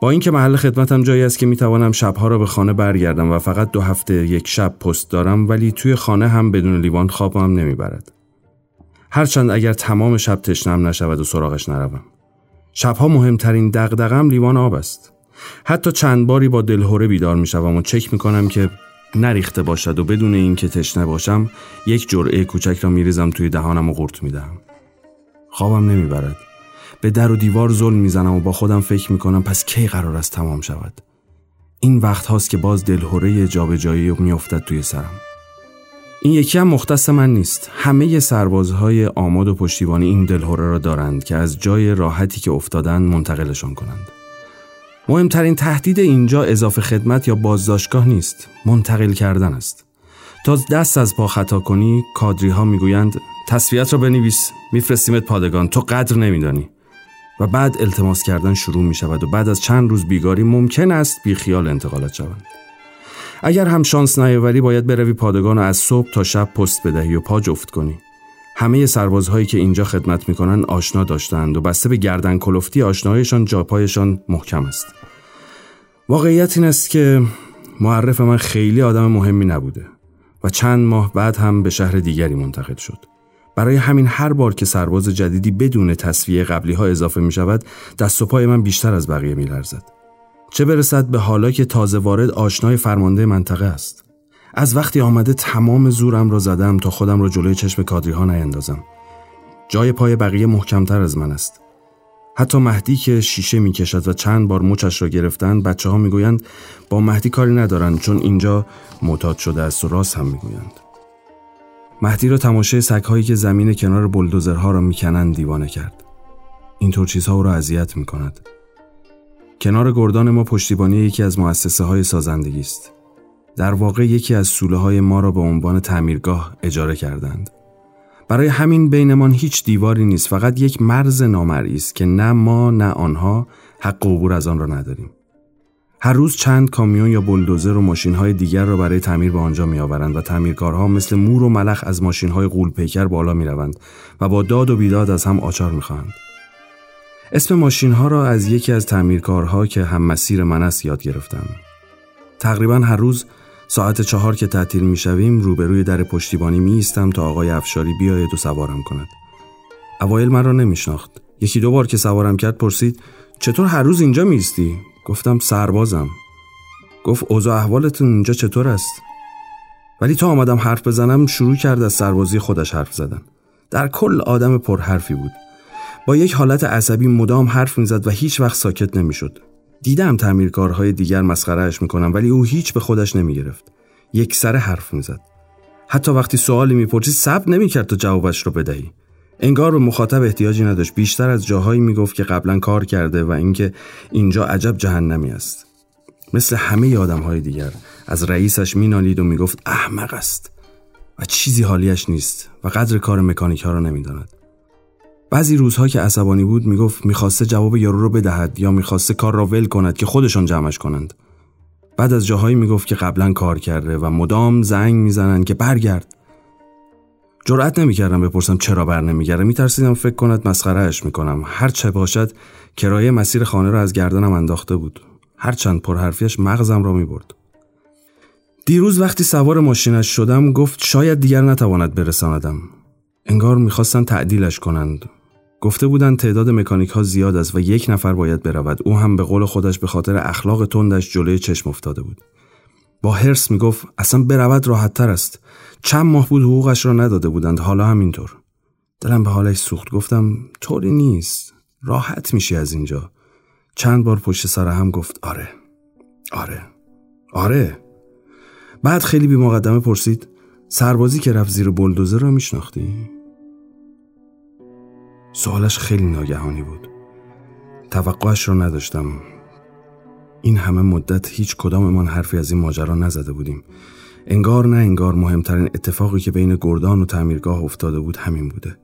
با اینکه محل خدمتم جایی است که می‌توانم شبها را به خانه برگردم و فقط دو هفته یک شب پست دارم ولی توی خانه هم بدون لیوان خوابم نمی‌برد. هرچند اگر تمام شب تشنم نشود و سراغش نروم. شبها مهمترین دغدغم لیوان آب است. حتی چند باری با دلهوره بیدار می‌شوم و چک می‌کنم که نریخته باشد و بدون اینکه تشنه باشم یک جرعه کوچک را میریزم توی دهانم و قورت می‌دهم. خوابم نمی‌برد. به در و دیوار ظلم می‌زنم و با خودم فکر می‌کنم پس کی قرار است تمام شود؟ این وقت هاست که باز دلهوره جابجایی میافتد توی سرم. این یکی هم مختص من نیست. همه سربازهای آماد و پشتیبانی این دلهوره را دارند که از جای راحتی که افتادن منتقلشان کنند. مهمترین تهدید اینجا اضافه خدمت یا بازداشتگاه نیست. منتقل کردن است. تا دست از پا خطا کنی کادری ها می‌گویند تصویت را بنویس. میفرستیمت پادگان. تو قدر نمیدانی. و بعد التماس کردن شروع می شود و بعد از چند روز بیگاری ممکن است بی خیال انتقالت شوند. اگر هم شانس نیاوری باید بروی پادگان و از صبح تا شب پست بدهی و پا جفت کنی. همه سربازهایی که اینجا خدمت می‌کنن آشنا داشتند و بسته به گردن کلفتی آشنایشان جاپایشان محکم است. واقعیت این است که معرف من خیلی آدم مهمی نبوده و چند ماه بعد هم به شهر دیگری منتقل شد. برای همین هر بار که سرباز جدیدی بدون تصویه قبلی ها اضافه می شود دست و پای من بیشتر از بقیه می لرزد. چه برسد به حالا که تازه وارد آشنای فرمانده منطقه است از وقتی آمده تمام زورم را زدم تا خودم را جلوی چشم کادری ها نیندازم جای پای بقیه محکمتر از من است حتی مهدی که شیشه می کشد و چند بار مچش را گرفتن بچه ها می گویند با مهدی کاری ندارند چون اینجا معتاد شده است و راست هم می گویند. مهدی را تماشای سگهایی که زمین کنار بلدوزرها را می‌کنند دیوانه کرد. اینطور چیزها او را اذیت می کند. کنار گردان ما پشتیبانی یکی از مؤسسه های سازندگی است. در واقع یکی از سوله های ما را به عنوان تعمیرگاه اجاره کردند. برای همین بینمان هیچ دیواری نیست فقط یک مرز نامرئی است که نه ما نه آنها حق عبور از آن را نداریم. هر روز چند کامیون یا بلدوزر و ماشین های دیگر را برای تعمیر به آنجا می آورند و تعمیرکارها مثل مور و ملخ از ماشین های غول پیکر بالا می روند و با داد و بیداد از هم آچار می خواهند. اسم ماشین ها را از یکی از تعمیرکارها که هم مسیر من است یاد گرفتم. تقریبا هر روز ساعت چهار که تعطیل می شویم روبروی در پشتیبانی می ایستم تا آقای افشاری بیاید و سوارم کند. اوایل من را نمی شناخت. یکی دو بار که سوارم کرد پرسید چطور هر روز اینجا می گفتم سربازم. گفت اوضاع احوالتون اینجا چطور است؟ ولی تا آمدم حرف بزنم شروع کرد از سربازی خودش حرف زدن. در کل آدم پرحرفی بود. با یک حالت عصبی مدام حرف می‌زد و هیچ وقت ساکت نمی‌شد. دیدم تعمیرکارهای دیگر مسخرهش می‌کنم ولی او هیچ به خودش نمی‌گرفت. یک سر حرف می‌زد. حتی وقتی سوالی می‌پرسید صبر نمی‌کرد تا جوابش رو بدهی. انگار به مخاطب احتیاجی نداشت. بیشتر از جاهایی می‌گفت که قبلا کار کرده و اینکه اینجا عجب جهنمی است. مثل همه آدم های دیگر. از رئیسش مینالید و می‌گفت احمق است. و چیزی حالیش نیست و قدر کار مکانیک ها را نمی‌داند. بعضی روزها که عصبانی بود می‌گفت می‌خواسته جواب یارو رو بدهد یا می‌خواسته کار را ول کند که خودشان جمعش کنند. بعد از جاهایی می‌گفت که قبلا کار کرده و مدام زنگ می‌زنند که برگرد. جرأت نمی‌کردم بپرسم چرا بر نمیگرده. میترسیدم فکر کند مسخرهاش می‌کنم. هر چه باشد کرایه مسیر خانه را از گردنم انداخته بود. هر چند پرحرفیش مغزم را می‌برد. دیروز وقتی سوار ماشینش شدم گفت شاید دیگر نتواند برساندم. انگار می‌خواستن تعدیلش کنند. گفته بودند تعداد مکانیک ها زیاد است و یک نفر باید برود. او هم به قول خودش به خاطر اخلاق تندش جلوی چشم افتاده بود. با هرس می‌گفت اصلا برود راحت تر است. چند ماه بود حقوقش را نداده بودند حالا همینطور. دلم به حالش سوخت گفتم طوری نیست راحت میشی از اینجا. چند بار پشت سر هم گفت آره آره آره. بعد خیلی بی مقدمه پرسید سربازی که رفت زیر بلدوزر را میشناختی؟ سوالش خیلی ناگهانی بود. توقعش را نداشتم. این همه مدت هیچ کداممان حرفی از این ماجرا نزده بودیم. انگار نه انگار مهمترین اتفاقی که بین گردان و تعمیرگاه افتاده بود همین بوده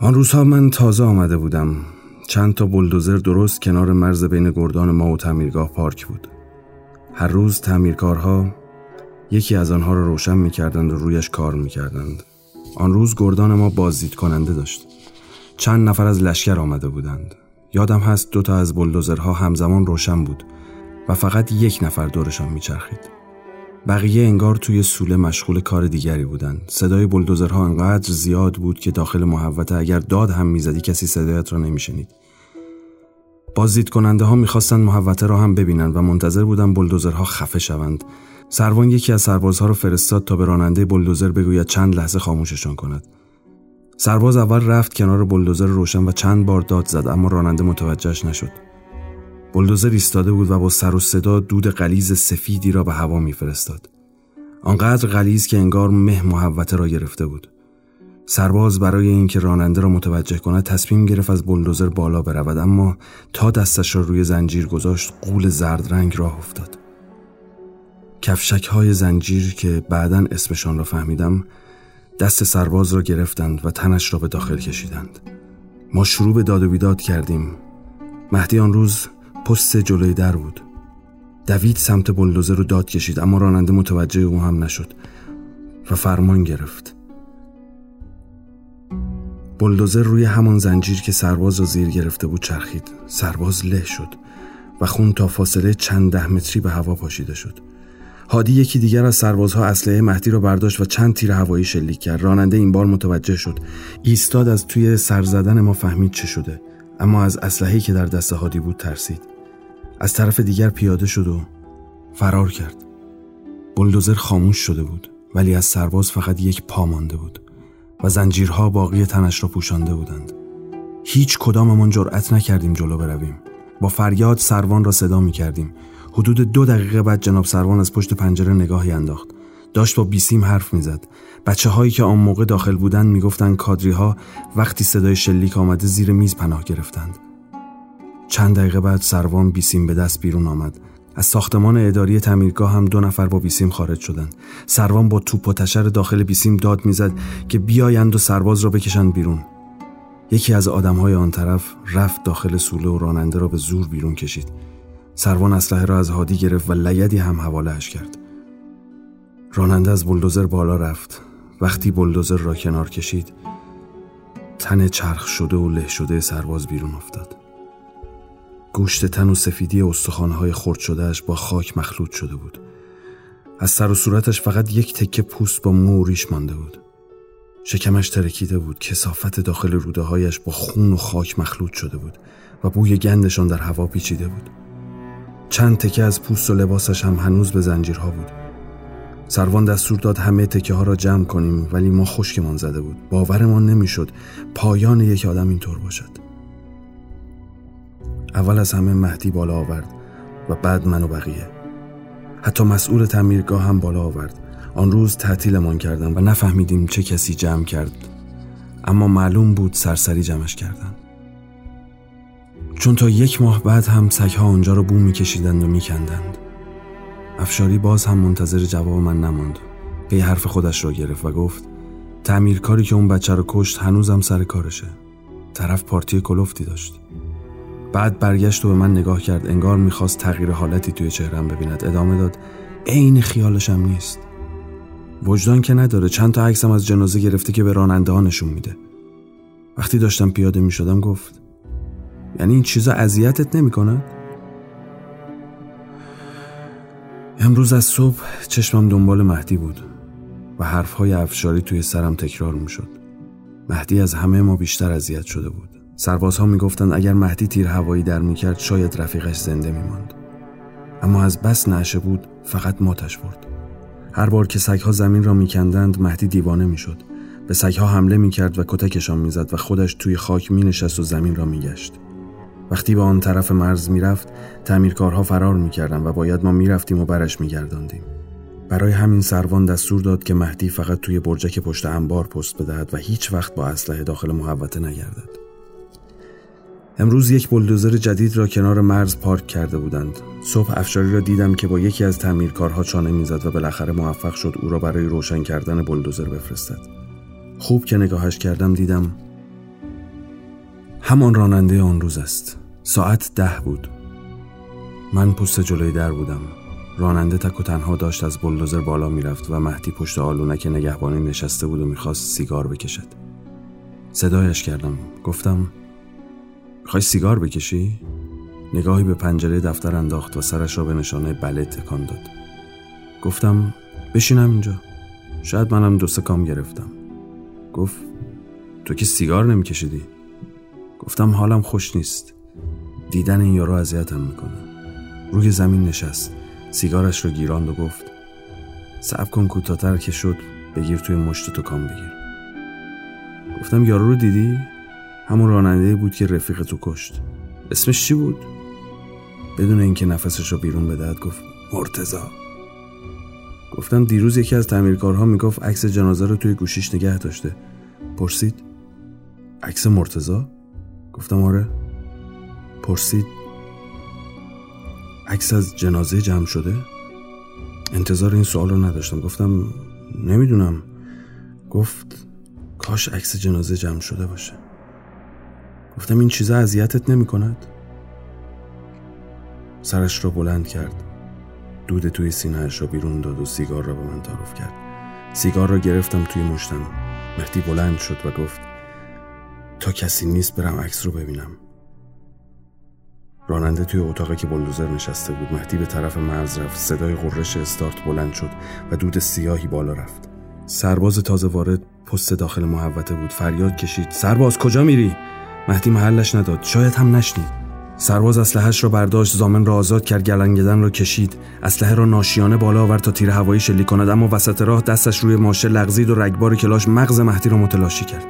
آن روزها من تازه آمده بودم چند تا بلدوزر درست کنار مرز بین گردان ما و تعمیرگاه پارک بود. هر روز تعمیرکارها یکی از آنها را روشن می‌کردند و رویش کار می‌کردند. آن روز گردان ما بازدید کننده داشت. چند نفر از لشکر آمده بودند. یادم هست دوتا از بلدوزرها همزمان روشن بود و فقط یک نفر دورشان میچرخید. بقیه انگار توی سوله مشغول کار دیگری بودند. صدای بلدوزرها انقدر زیاد بود که داخل محوطه اگر داد هم می‌زدی کسی صدایت را نمیشنید. بازدید کننده ها می‌خواستند محوطه را هم ببینند و منتظر بودن بلدوزرها خفه شوند. سروان یکی از سربازها را فرستاد تا به راننده بلدوزر بگوید چند لحظه خاموششان کند. سرباز اول رفت کنار بلدوزر روشن و چند بار داد زد اما راننده متوجهش نشد. بلدوزر ایستاده بود و با سر و صدا دود قلیز سفیدی را به هوا میفرستاد. آنقدر غلیز که انگار مه محوته را گرفته بود. سرباز برای اینکه راننده را متوجه کند تصمیم گرفت از بلدوزر بالا برود اما تا دستش را روی زنجیر گذاشت قول زرد رنگ راه افتاد. کفشک های زنجیر که بعدا اسمشان را فهمیدم دست سرباز را گرفتند و تنش را به داخل کشیدند. ما شروع به داد و بیداد کردیم. مهدی آن روز پست جلوی در بود. دوید سمت بلدوزر رو داد کشید اما راننده متوجه او هم نشد و فرمان گرفت. بلدوزر روی همان زنجیر که سرباز را زیر گرفته بود چرخید. سرباز له شد و خون تا فاصله چند ده متری به هوا پاشیده شد. هادی یکی دیگر از سربازها اسلحه مهدی را برداشت و چند تیر هوایی شلیک کرد. راننده این بار متوجه شد ایستاد از توی سر زدن ما فهمید چه شده اما از اسلحه‌ای که در دست هادی بود ترسید. از طرف دیگر پیاده شد و فرار کرد. بلدوزر خاموش شده بود ولی از سرباز فقط یک پا مانده بود و زنجیرها باقی تنش را پوشانده بودند. هیچ کداممان جرأت نکردیم جلو برویم. با فریاد سروان را صدا می کردیم حدود دو دقیقه بعد جناب سروان از پشت پنجره نگاهی انداخت. داشت با بیسیم حرف می‌زد. بچه هایی که آن موقع داخل بودند می‌گفتند کادری ها وقتی صدای شلیک آمده زیر میز پناه گرفتند. چند دقیقه بعد سروان بیسیم به دست بیرون آمد. از ساختمان اداری تعمیرگاه هم دو نفر با بیسیم خارج شدند. سروان با توپ و تشر داخل بیسیم داد می‌زد که بیایند و سرباز را بکشند بیرون. یکی از آدمهای آن طرف رفت داخل سوله و راننده را به زور بیرون کشید. سروان اسلحه را از هادی گرفت و لیدی هم حوالهش کرد. راننده از بلدوزر بالا رفت. وقتی بلدوزر را کنار کشید تن چرخ شده و له شده سرباز بیرون افتاد. گوشت تن و سفیدی استخوانهای خرد شدهش با خاک مخلوط شده بود. از سر و صورتش فقط یک تکه پوست با موریش مانده بود. شکمش ترکیده بود کسافت داخل روده هایش با خون و خاک مخلوط شده بود و بوی گندشان در هوا پیچیده بود. چند تکه از پوست و لباسش هم هنوز به زنجیرها بود. سروان دستور داد همه تکه ها را جمع کنیم ولی ما خشکمان زده بود. باورمان نمی‌شد پایان یک آدم اینطور باشد. اول از همه مهدی بالا آورد و بعد من و بقیه. حتی مسئول تعمیرگاه هم بالا آورد. آن روز تعطیلمان کردن و نفهمیدیم چه کسی جمع کرد. اما معلوم بود سرسری جمعش کردن. چون تا یک ماه بعد هم سگها آنجا را بو میکشیدند و میکندند. افشاری باز هم منتظر جواب من نماند. پی حرف خودش را گرفت و گفت تعمیرکاری که اون بچه رو کشت هنوزم سر کارشه. طرف پارتی کلوفتی داشت. بعد برگشت و به من نگاه کرد. انگار می‌خواست تغییر حالتی توی چهرم ببیند. ادامه داد عین خیالشم نیست. وجدان که نداره. چند تا عکسم از جنازه گرفته که به راننده ها نشون میده. وقتی داشتم پیاده می‌شدم گفت یعنی این چیزا اذیتت نمی‌کنه؟ امروز از صبح چشمم دنبال مهدی بود و حرفهای افشاری توی سرم تکرار می‌شد. مهدی از همه ما بیشتر اذیت شده بود. سربازها می‌گفتند اگر مهدی تیر هوایی در می‌کرد شاید رفیقش زنده میماند. اما از بس نعشه بود فقط ماتش برد. هر بار که سگها زمین را میکندند مهدی دیوانه می‌شد. به سگها حمله می‌کرد و کتکشان می‌زد و خودش توی خاک مینشست و زمین را میگشت. وقتی به آن طرف مرز می‌رفت تعمیرکارها فرار می‌کردند و باید ما می‌رفتیم و برش میگرداندیم. برای همین سروان دستور داد که مهدی فقط توی برجک پشت انبار پست بدهد و هیچ وقت با اسلحه داخل محوطه نگردد. امروز یک بلدوزر جدید را کنار مرز پارک کرده بودند. صبح افشاری را دیدم که با یکی از تعمیرکارها چانه می‌زد و بالاخره موفق شد او را برای روشن کردن بلدوزر بفرستد. خوب که نگاهش کردم دیدم همان راننده آن روز است. ساعت ده بود. من پست جلوی در بودم. راننده تک و تنها داشت از بلدوزر بالا می‌رفت و مهدی پشت آلونک نگهبانی نشسته بود و می‌خواست سیگار بکشد. صدایش کردم. گفتم می‌خوای سیگار بکشی؟ نگاهی به پنجره دفتر انداخت و سرش را به نشانه بله تکان داد. گفتم بشینم اینجا. شاید منم دو کام گرفتم. گفت تو که سیگار نمیکشیدی؟ گفتم حالم خوش نیست. دیدن این یارو اذیتم می‌کنه. روی زمین نشست. سیگارش رو گیراند و گفت صبر کن کوتاهتر که شد بگیر توی مشت تو کام بگیر. گفتم یارو رو دیدی؟ همون راننده بود که رفیق تو کشت. اسمش چی بود؟ بدون اینکه نفسش رو بیرون بدهد گفت مرتزا گفتم دیروز یکی از تعمیرکارها می‌گفت عکس جنازه رو توی گوشیش نگه داشته. پرسید عکس مرتزا گفتم آره. پرسید عکس از جنازه جمع شده؟ انتظار این سوال رو نداشتم. گفتم نمی‌دونم. گفت کاش عکس جنازه جمع شده باشه. گفتم این چیزا اذیتت نمی کند سرش رو بلند کرد. دود توی سینهش را بیرون داد و سیگار را به من تعارف کرد. سیگار را گرفتم توی مشتم. مهدی بلند شد و گفت تا کسی نیست برم عکس رو ببینم. راننده توی اتاقی که بلدوزر نشسته بود مهدی به طرف مرز رفت. صدای قررش استارت بلند شد و دود سیاهی بالا رفت. سرباز تازه وارد پست داخل محوطه بود. فریاد کشید. سرباز کجا میری؟ مهدی محلش نداد. شاید هم نشنید. سرباز اسلحهش را برداشت زامن را آزاد کرد گلنگدن را کشید. اسلحه را ناشیانه بالا آورد تا تیر هوایی شلیک کند اما وسط راه دستش روی ماشه لغزید و رگبار کلاش مغز مهدی را متلاشی کرد.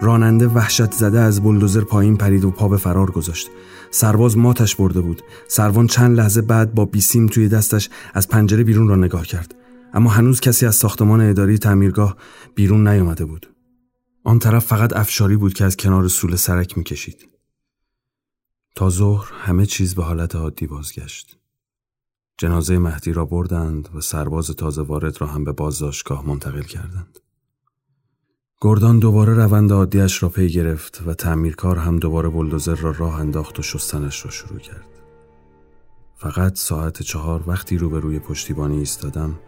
راننده وحشت زده از بلدوزر پایین پرید و پا به فرار گذاشت. سرباز ماتش برده بود. سروان چند لحظه بعد با بیسیم توی دستش از پنجره بیرون را نگاه کرد. اما هنوز کسی از ساختمان اداری تعمیرگاه بیرون نیامده بود. آن طرف فقط افشاری بود که از کنار سول سرک می‌کشید تا ظهر همه چیز به حالت عادی بازگشت. جنازه مهدی را بردند و سرباز تازه وارد را هم به بازداشتگاه منتقل کردند. گردان دوباره روند عادیش را پی گرفت و تعمیرکار هم دوباره بلدوزر را راه انداخت و شستنش را شروع کرد. فقط ساعت چهار وقتی روبروی پشتیبانی ایستادم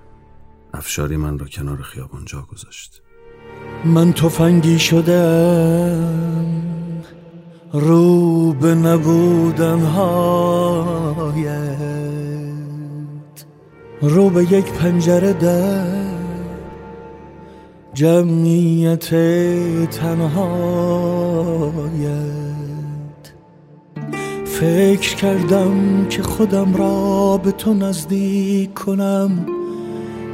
افشاری من را کنار خیابان جا گذاشت. من تفنگی شدم رو به نبودن هایت. رو به یک پنجره در جمعیت تنهایت. فکر کردم که خودم را به تو نزدیک کنم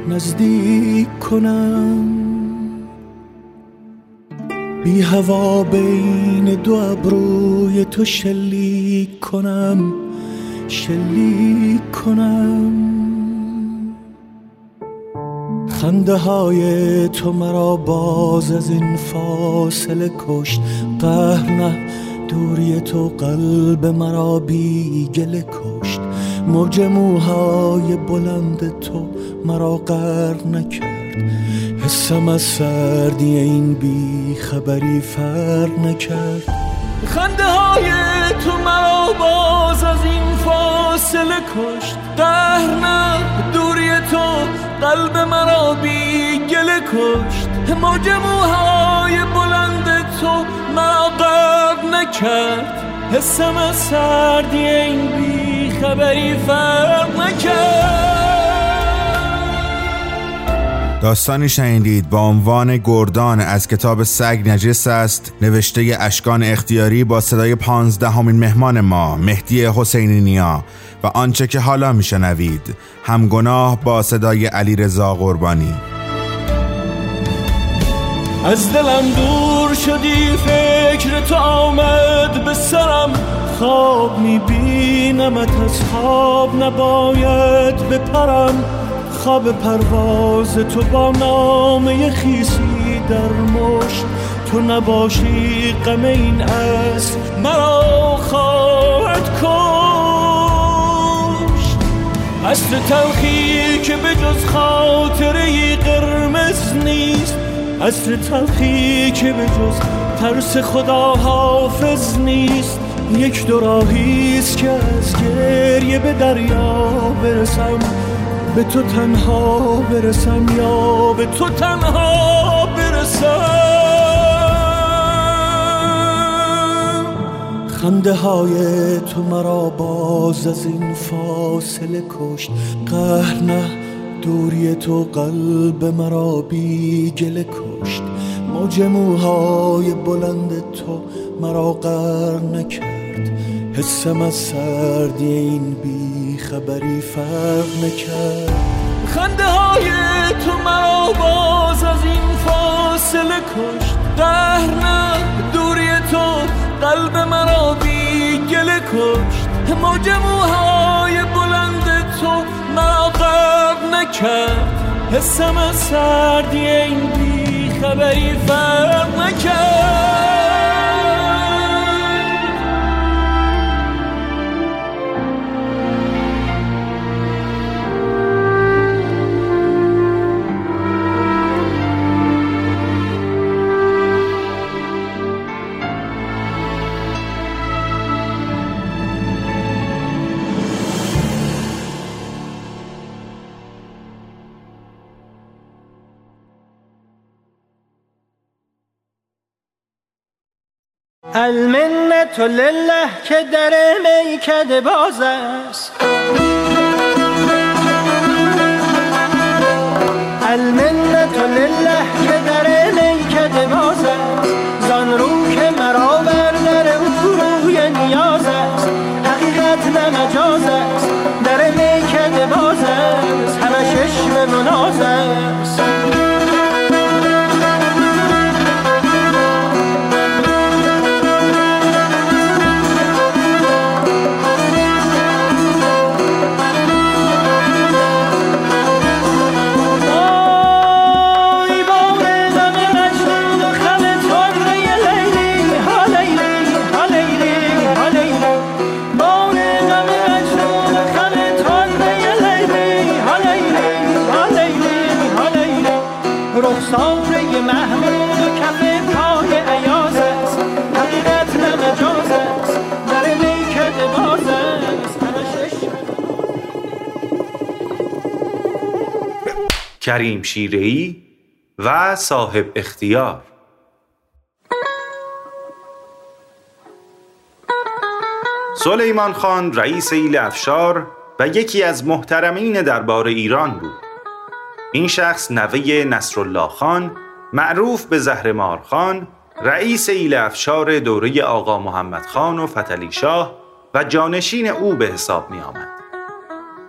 نزدیک کنم. بی هوا بین دو ابروی تو شلیک کنم شلیک کنم. خنده های تو مرا باز از این فاصله کشت قهر نه دوری تو قلب مرا بی گله کشت. موج موهای بلند تو مرا غرق نکرد. حسم از سردی این بی خبری فرق نکرد. خنده های تو مرا باز از این فاصله کشت. قهر نه دوری تو قلب مرا بی گله کشت. موج موهای بلند تو مرا غرق نکرد. حسم از سردی این بی خبری فرق نکرد. داستانی شنیدید با عنوان گردان از کتاب سگ نجس است نوشته اشکان اختیاری با صدای پانزدهمین مهمان ما مهدی حسینی نیا و آنچه که حالا میشنوید. همگناه با صدای علی رضا قربانی. از دلم دور شدی فکر تو آمد به سرم. خواب میبینمت از خواب نباید بپرم. خواب پرواز تو با نامه خیسی در مشت. تو نباشی غم این از مرا خواهد کشت. اصل تلخی که به جز خاطره قرمز نیست. اصل تلخی که به جز ترس خدا حافظ نیست. یک دو راهیست که از گریه به دریا برسم. به تو تنها برسم یا به تو تنها برسم؟ خنده های تو مرا باز از این فاصله کشت. قهر نه دوری تو قلب مرا بی گله کشت. موج موهای بلند تو مرا قهر نکرد. حسم از سردی این بی خبری فرق نکرد. خنده های تو مرا باز از این فاصله کشت. قهر نه دوری تو قلب مرا بی گله کشت. موج بلند تو مرا قبل نکرد. حسم از سردی این بی خبری فرق نکرد. المنت لله که در میکده باز است. المنت کریم شیرهی و صاحب اختیار سلیمان خان رئیس ایل افشار و یکی از محترمین دربار ایران بود این شخص نوه نصرالله خان معروف به زهرمار خان رئیس ایل افشار دوره آقا محمد خان و فتلی شاه و جانشین او به حساب می آمد.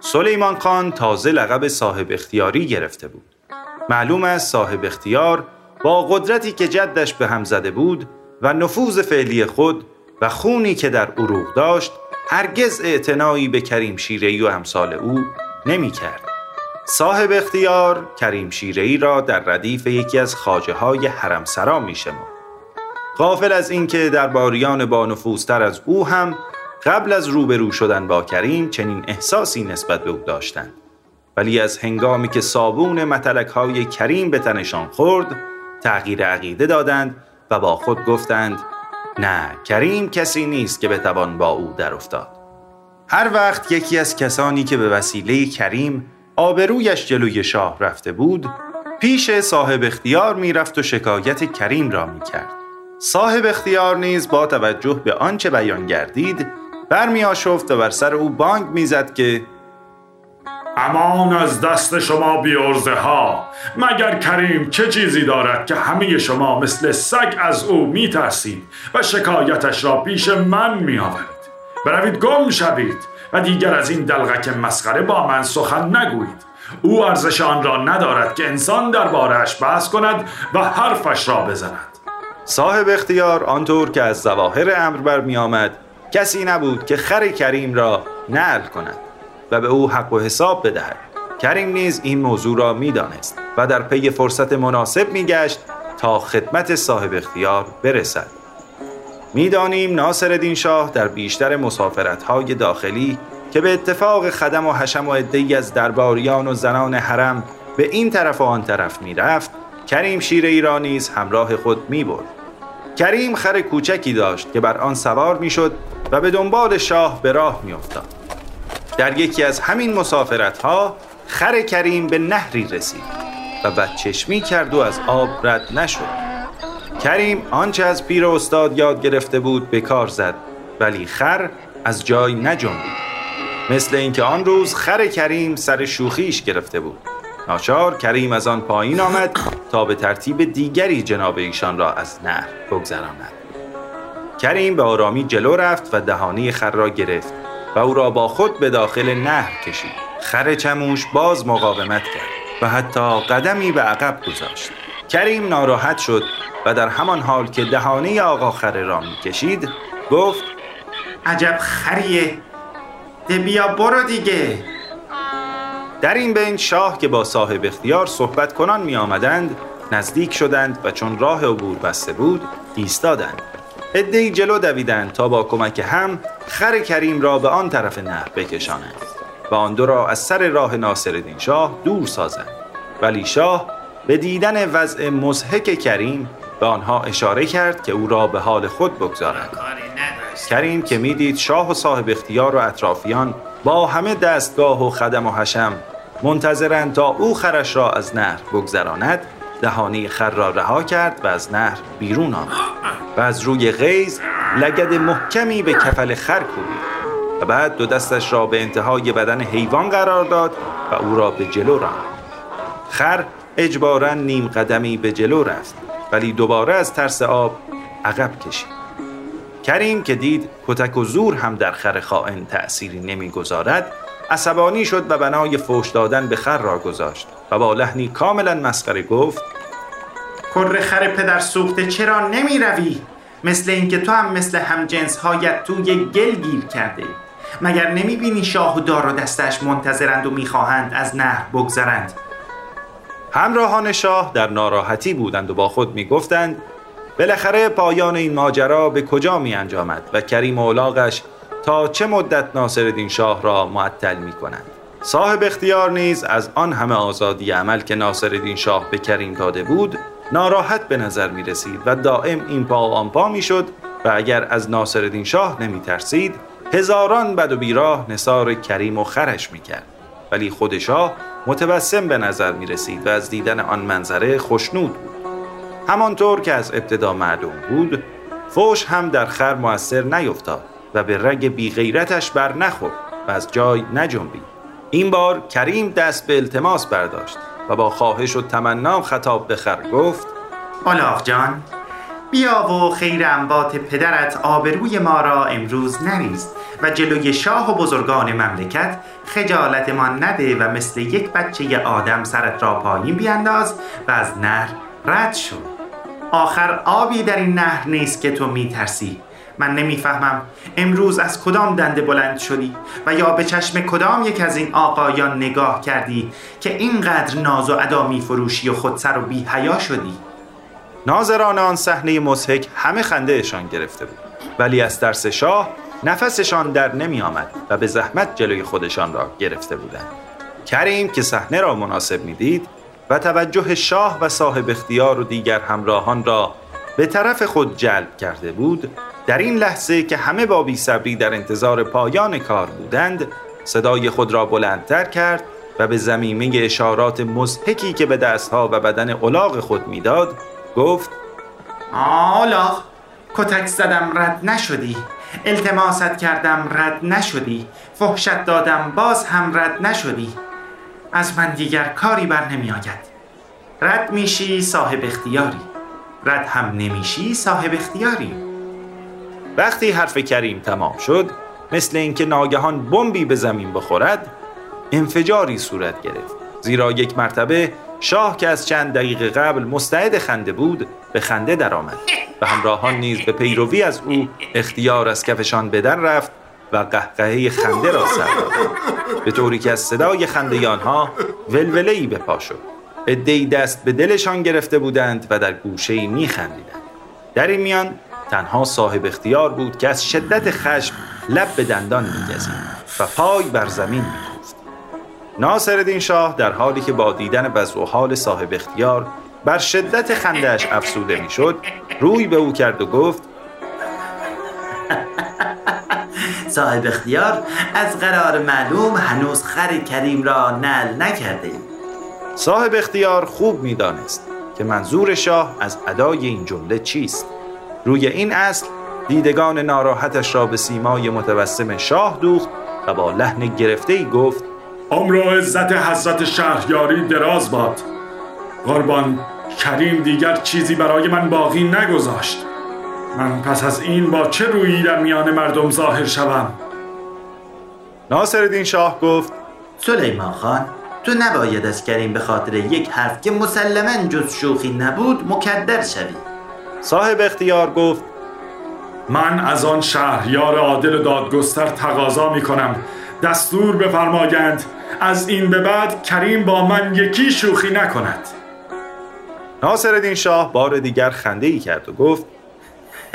سلیمان خان تازه لقب صاحب اختیاری گرفته بود. معلوم است صاحب اختیار با قدرتی که جدش به هم زده بود و نفوذ فعلی خود و خونی که در عروق داشت هرگز اعتنایی به کریم شیرهی و امثال او نمی کرد. صاحب اختیار کریم شیرهی را در ردیف یکی از خاجه های حرم سرا می شمد. غافل از اینکه درباریان با نفوذتر از او هم قبل از روبرو شدن با کریم چنین احساسی نسبت به او داشتند ولی از هنگامی که صابون متلک های کریم به تنشان خورد تغییر عقیده دادند و با خود گفتند نه کریم کسی نیست که بتوان با او در افتاد. هر وقت یکی از کسانی که به وسیله کریم آبرویش جلوی شاه رفته بود پیش صاحب اختیار می‌رفت و شکایت کریم را می‌کرد. صاحب اختیار نیز با توجه به آنچه بیان گردید برمی آشفت و بر سر او بانگ می‌زد که امان از دست شما بیارزه ها. مگر کریم چه چیزی دارد که همه شما مثل سگ از او می ترسید و شکایتش را پیش من می آورید بروید گم شوید و دیگر از این دلغک مسخره با من سخن نگویید. او ارزش آن را ندارد که انسان دربارهش بحث کند و حرفش را بزند. صاحب اختیار آنطور که از ظواهر امر برمی آمد کسی نبود که خر کریم را نقل کند. و به او حق و حساب بدهد. کریم نیز این موضوع را می‌دانست و در پی فرصت مناسب میگشت تا خدمت صاحب اختیار برسد. می‌دانیم ناصر شاه در بیشتر مسافرت‌های داخلی که به اتفاق خدم و حشم و عده‌ای از درباریان و زنان حرم به این طرف و آن طرف می‌رفت کریم شیر ایرانیز همراه خود می برد. کریم خر کوچکی داشت که بر آن سوار می‌شد و به دنبال شاه به راه میافتاد. در یکی از همین مسافرت ها خر کریم به نهری رسید و بدچشمی کرد و از آب رد نشد. کریم آنچه از پیر استاد یاد گرفته بود به کار زد ولی خر از جای نجنبید. مثل اینکه آن روز خر کریم سر شوخیش گرفته بود. ناچار کریم از آن پایین آمد تا به ترتیب دیگری جناب ایشان را از نهر بگذراند. کریم به آرامی جلو رفت و دهانی خر را گرفت. و او را با خود به داخل نهر کشید. خر چموش باز مقاومت کرد و حتی قدمی به عقب گذاشت. کریم ناراحت شد و در همان حال که دهانه آقا خر را کشید گفت عجب خریه. ده بیا برو دیگه. در این بین شاه که با صاحب اختیار صحبت کنان می آمدند نزدیک شدند و چون راه عبور بسته بود ایستادند. ادهی جلو دویدند تا با کمک هم خر کریم را به آن طرف نهر بکشانند و آن دو را از سر راه ناصرالدین شاه دور سازند. ولی شاه به دیدن وضع مزهک کریم به آنها اشاره کرد که او را به حال خود بگذارند کریم که می‌دید شاه و صاحب اختیار و اطرافیان با همه دستگاه و خدم و حشم منتظرند تا او خرش را از نهر بگذراند دهانی خر را رها کرد و از نهر بیرون آمد و از روی غیز لگد محکمی به کفل خر کوبید و بعد دو دستش را به انتهای بدن حیوان قرار داد و او را به جلو راند. خر اجبارا نیم قدمی به جلو رفت ولی دوباره از ترس آب عقب کشید. کریم که دید کتک و زور هم در خر خائن تأثیری نمی‌گذارد عصبانی شد و بنای فوش دادن به خر را گذاشت. و با لحنی کاملا مسخره گفت کر خر پدر سوخته چرا نمی روی؟ مثل اینکه تو هم مثل همجنس هایت توی گل گیر کرده. مگر نمی بینی شاه و دار و دستش منتظرند و می‌خواهند از نهر بگذرند؟ همراهان شاه در ناراحتی بودند و با خود می‌گفتند بالاخره پایان این ماجرا به کجا می انجامد و کریم و اولاغش تا چه مدت ناصرالدین شاه را معطل می کنند؟ صاحب اختیار نیز از آن همه آزادی عمل که ناصرالدین شاه به کریم داده بود ناراحت به نظر می رسید و دائم این پا و آن پا می شد و اگر از ناصرالدین شاه نمی ترسید هزاران بد و بیراه نصار کریم و خرش می کرد ولی خود شاه متبسم به نظر می رسید و از دیدن آن منظره خوشنود بود. همانطور که از ابتدا معلوم بود فوش هم در خر موثر نیفتاد و به رگ بی غیرتش بر نخورد و از جای نجنبید. این بار کریم دست به التماس برداشت و با خواهش و تمنا خطاب به خر گفت آلاغ جان بیا و خیر انبات پدرت آبروی ما را امروز نریز و جلوی شاه و بزرگان مملکت خجالتمان نده و مثل یک بچه آدم سرت را پایین بیانداز و از نهر رد شو. آخر آبی در این نهر نیست که تو میترسی. من نمی‌فهمم. امروز از کدام دنده بلند شدی؟ و یا به چشم کدام یک از این آقایان نگاه کردی که اینقدر ناز و ادا میفروشی و خودسر و بی حیا شدی؟ ناظران آن صحنه مزهک همه خندهشان گرفته بود. ولی از ترس شاه نفسشان در نمی آمد و به زحمت جلوی خودشان را گرفته بودند. کریم که صحنه را مناسب می‌دید و توجه شاه و صاحب اختیار و دیگر همراهان را به طرف خود جلب کرده بود در این لحظه که همه با صبری در انتظار پایان کار بودند صدای خود را بلندتر کرد و به زمیمه اشارات مزهکی که به دستها و بدن اولاغ خود می‌داد گفت آلاغ کتک زدم رد نشدی. التماست کردم رد نشدی. فحشت دادم باز هم رد نشدی. از من دیگر کاری بر نمی آید رد میشی صاحب اختیاری. رد هم نمیشی صاحب اختیاری. وقتی حرف کریم تمام شد مثل اینکه ناگهان بمبی به زمین بخورد انفجاری صورت گرفت. زیرا یک مرتبه شاه که از چند دقیقه قبل مستعد خنده بود به خنده درآمد و همراهان نیز به پیروی از او اختیار از کفشان بدن رفت و قهقهه خنده را سر به طوری که از صدای خنده آنها ولوله‌ای به پا شد. ادهی دست به دلشان گرفته بودند و در گوشه می خندیدند. در این میان تنها صاحب اختیار بود که از شدت خشم لب به دندان میگزید و پای بر زمین میکوفت ناصرالدین شاه در حالی که با دیدن وضع و حال صاحب اختیار بر شدت خندهش افسوده می‌شد روی به او کرد و گفت صاحب اختیار از قرار معلوم هنوز خر کریم را نل نکرده ایم صاحب اختیار خوب می‌دانست که منظور شاه از ادای این جمله چیست. روی این اصل دیدگان ناراحتش را به سیمای متوسم شاه دوخت و با لحن گرفته ای گفت عمر و عزت حضرت شهریاری دراز باد. قربان کریم دیگر چیزی برای من باقی نگذاشت. من پس از این با چه رویی در میان مردم ظاهر شوم؟ ناصر شاه گفت سلیمان خان تو نباید از کریم به خاطر یک حرف که مسلما جز شوخی نبود مکدر شوی. صاحب اختیار گفت من از آن شهریار عادل و دادگستر تقاضا می کنم. دستور بفرمایند از این به بعد کریم با من یکی شوخی نکند. ناصر شاه بار دیگر خنده ای کرد و گفت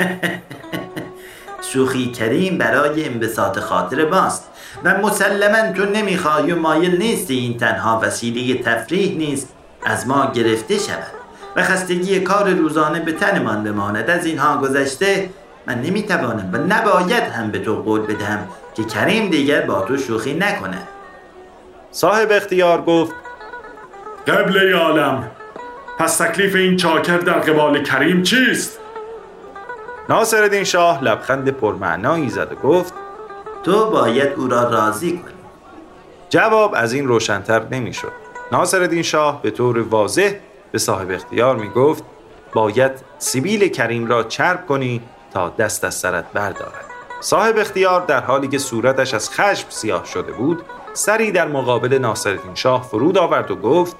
شوخی کریم برای انبساط خاطر باست و مسلما تو نمی‌خوای و مایل نیستی این تنها وسیله تفریح نیست. از ما گرفته شود. و خستگی کار روزانه به تنمان بماند. از اینها گذشته من نمی‌توانم و نباید هم به تو قول بدهم که کریم دیگر با تو شوخی نکنه صاحب اختیار گفت قبله عالم پس تکلیف این چاکر در قبال کریم چیست؟ ناصر شاه لبخند پرمعنایی زد و گفت تو باید او را راضی کنی. جواب از این روشنتر نمی‌شد. ناصر شاه به طور واضح به صاحب اختیار می گفت باید سیبیل کریم را چرب کنی تا دست از سرت بردارد. صاحب اختیار در حالی که صورتش از خشم سیاه شده بود سری در مقابل ناصرالدین شاه فرود آورد و گفت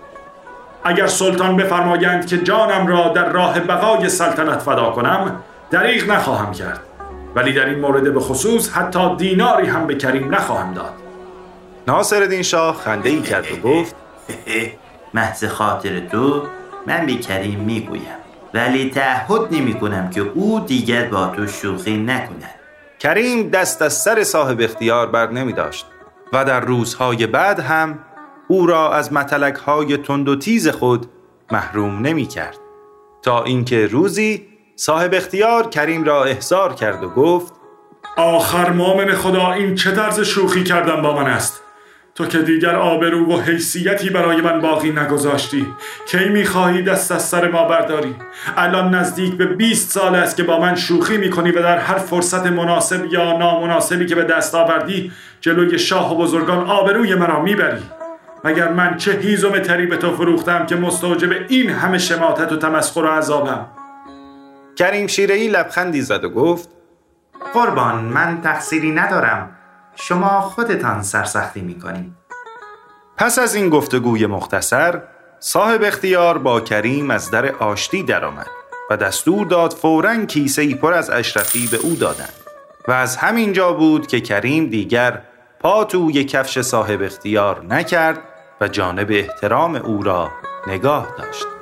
اگر سلطان بفرمایند که جانم را در راه بقای سلطنت فدا کنم دریغ نخواهم کرد. ولی در این مورد به خصوص حتی دیناری هم به کریم نخواهم داد. ناصر شاه خنده ای کرد و گفت محض خاطر تو من به کریم می‌گویم ولی تعهد نمی کنم که او دیگر با تو شوخی نکند. کریم دست از سر صاحب اختیار بر نمی داشت و در روزهای بعد هم او را از متلک های تند و تیز خود محروم نمی کرد تا اینکه روزی صاحب اختیار کریم را احضار کرد و گفت آخر مامن خدا این چه طرز شوخی کردن با من است؟ تو که دیگر آبرو و حیثیتی برای من باقی نگذاشتی کی می‌خواهی دست از سر ما برداری؟ الان نزدیک به 20 سال است که با من شوخی می‌کنی و در هر فرصت مناسب یا نامناسبی که به دست آوردی جلوی شاه و بزرگان آبروی مرا می‌بری. مگر من چه هیزم تری به تو فروختم که مستوجب این همه شماتت و تمسخر و عذابم؟ کریم شیرهی لبخندی زد و گفت قربان من تقصیری ندارم. شما خودتان سرسختی می‌کنید. پس از این گفتگوی مختصر صاحب اختیار با کریم از در آشتی درآمد و دستور داد فورا کیسه ای پر از اشرفی به او دادند و از همین جا بود که کریم دیگر پا توی کفش صاحب اختیار نکرد و جانب احترام او را نگاه داشت.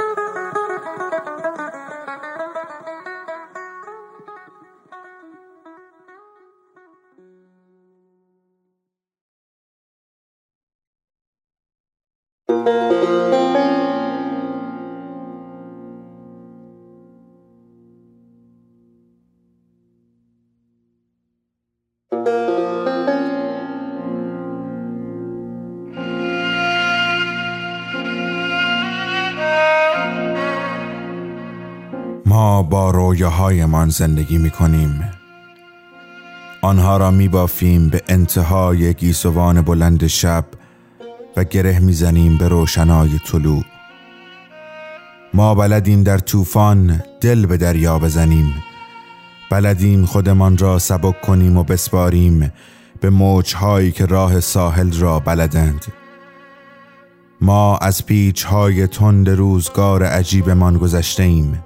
رویاهایمان زندگی می کنیم آنها را می بافیم به انتهای گیسوان بلند شب و گره می‌زنیم به روشنای طلوع. ما بلدیم در طوفان دل به دریا بزنیم. بلدیم خودمان را سبک کنیم و بسپاریم به موجهایی که راه ساحل را بلدند. ما از پیچ های تند روزگار عجیبمان گذشته ایم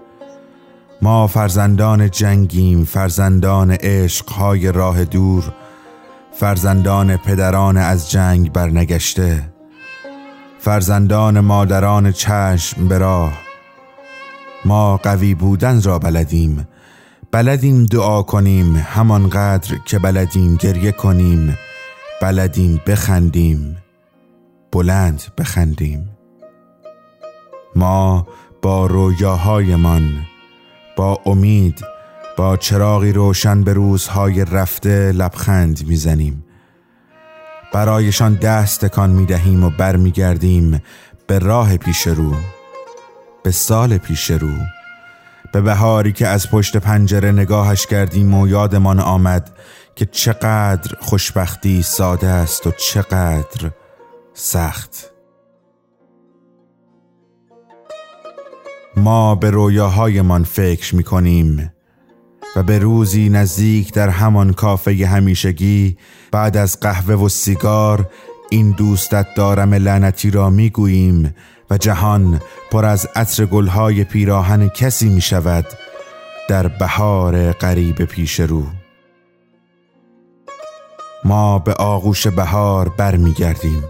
ما فرزندان جنگیم فرزندان عشقهای راه دور فرزندان پدران از جنگ برنگشته فرزندان مادران چشم به راه. ما قوی بودن را بلدیم بلدیم دعا کنیم همانقدر که بلدیم گریه کنیم بلدیم بخندیم بلند بخندیم. ما با رویاهایمان با امید با چراغی روشن به روزهای رفته لبخند می‌زنیم. برایشان دست تکان می‌دهیم و برمیگردیم به راه پیش رو به سال پیش رو. به بهاری که از پشت پنجره نگاهش کردیم و یادمان آمد که چقدر خوشبختی ساده است و چقدر سخت. ما به رویاهایمان فکر می کنیم و به روزی نزدیک در همان کافه همیشگی بعد از قهوه و سیگار این دوستت دارم لعنتی را می گوییم و جهان پر از عطر گلهای پیراهن کسی می شود در بهار غریب پیش رو. ما به آغوش بهار برمیگردیم.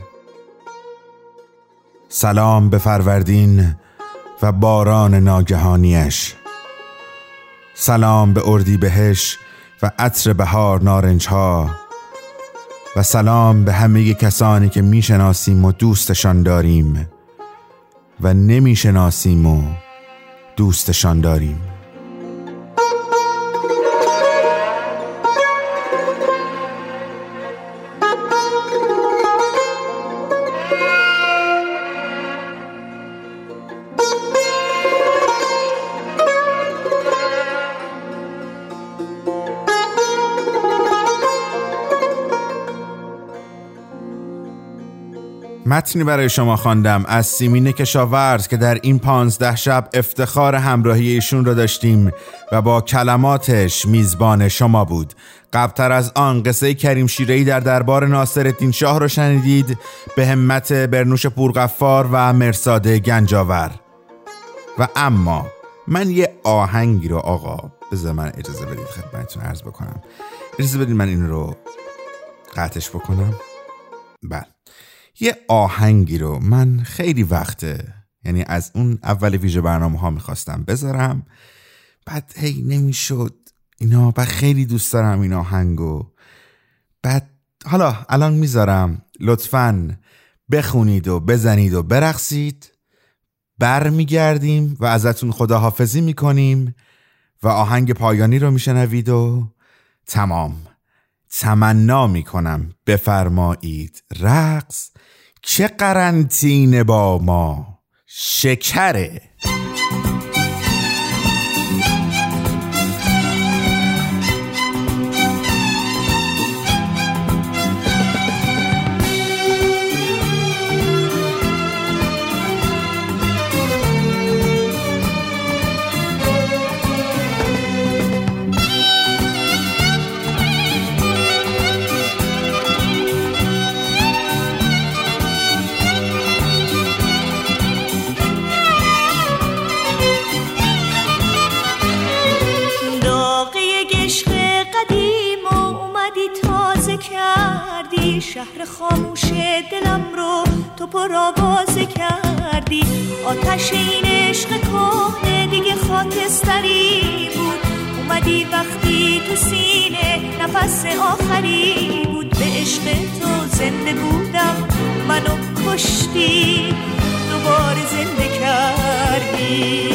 سلام به فروردین و باران ناگهانیش. سلام به اردی بهش و عطر بهار نارنج ها و سلام به همه کسانی که می‌شناسیم و دوستشان داریم و نمی‌شناسیم و دوستشان داریم. متنی برای شما خواندم از سیمین کشاورز که در این پانزده شب افتخار همراهی ایشون را داشتیم و با کلماتش میزبان شما بود. قبلتر از آن قصه کریم شیرهی در دربار ناصر شاه را شنیدید به همت برنوش پورقفار و مرساد گنجاور. و اما من یه آهنگی رو آقا بذار من اجازه بدید خدمتتون عرض بکنم. اجازه بدید من این رو قطعش بکنم؟ بله. یه آهنگی رو من خیلی وقته یعنی از اون اول ویژه برنامه ها می‌خواستم بذارم. بعد هی نمی‌شد. اینا بعد خیلی دوست دارم این آهنگو. بعد حالا الان می‌ذارم. لطفا بخونید و بزنید و برقصید. برمیگردیم و ازتون خداحافظی می‌کنیم و آهنگ پایانی رو میشنوید و تمام. تمنا می‌کنم. بفرمایید رقص. چه قرنطینه با ما؟ شکره. خاموش دلم رو تو پر آواز کردی. آتش این عشق کهنه دیگه خاکستری بود. اومدی وقتی تو سینه نفس آخری بود. به عشق تو زنده بودم منو کشتی دوباره زنده کردی.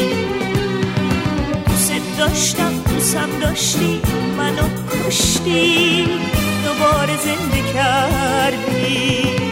دوست داشتم دوستم داشتی منو کشتی. دوباره زنده کردی.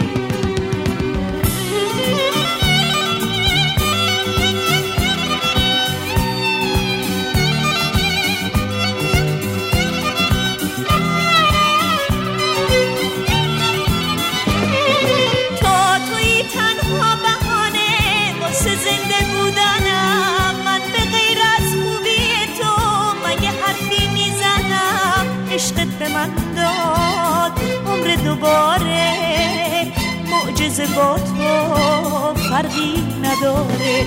دوباره معجزه با تو فرقی نداره.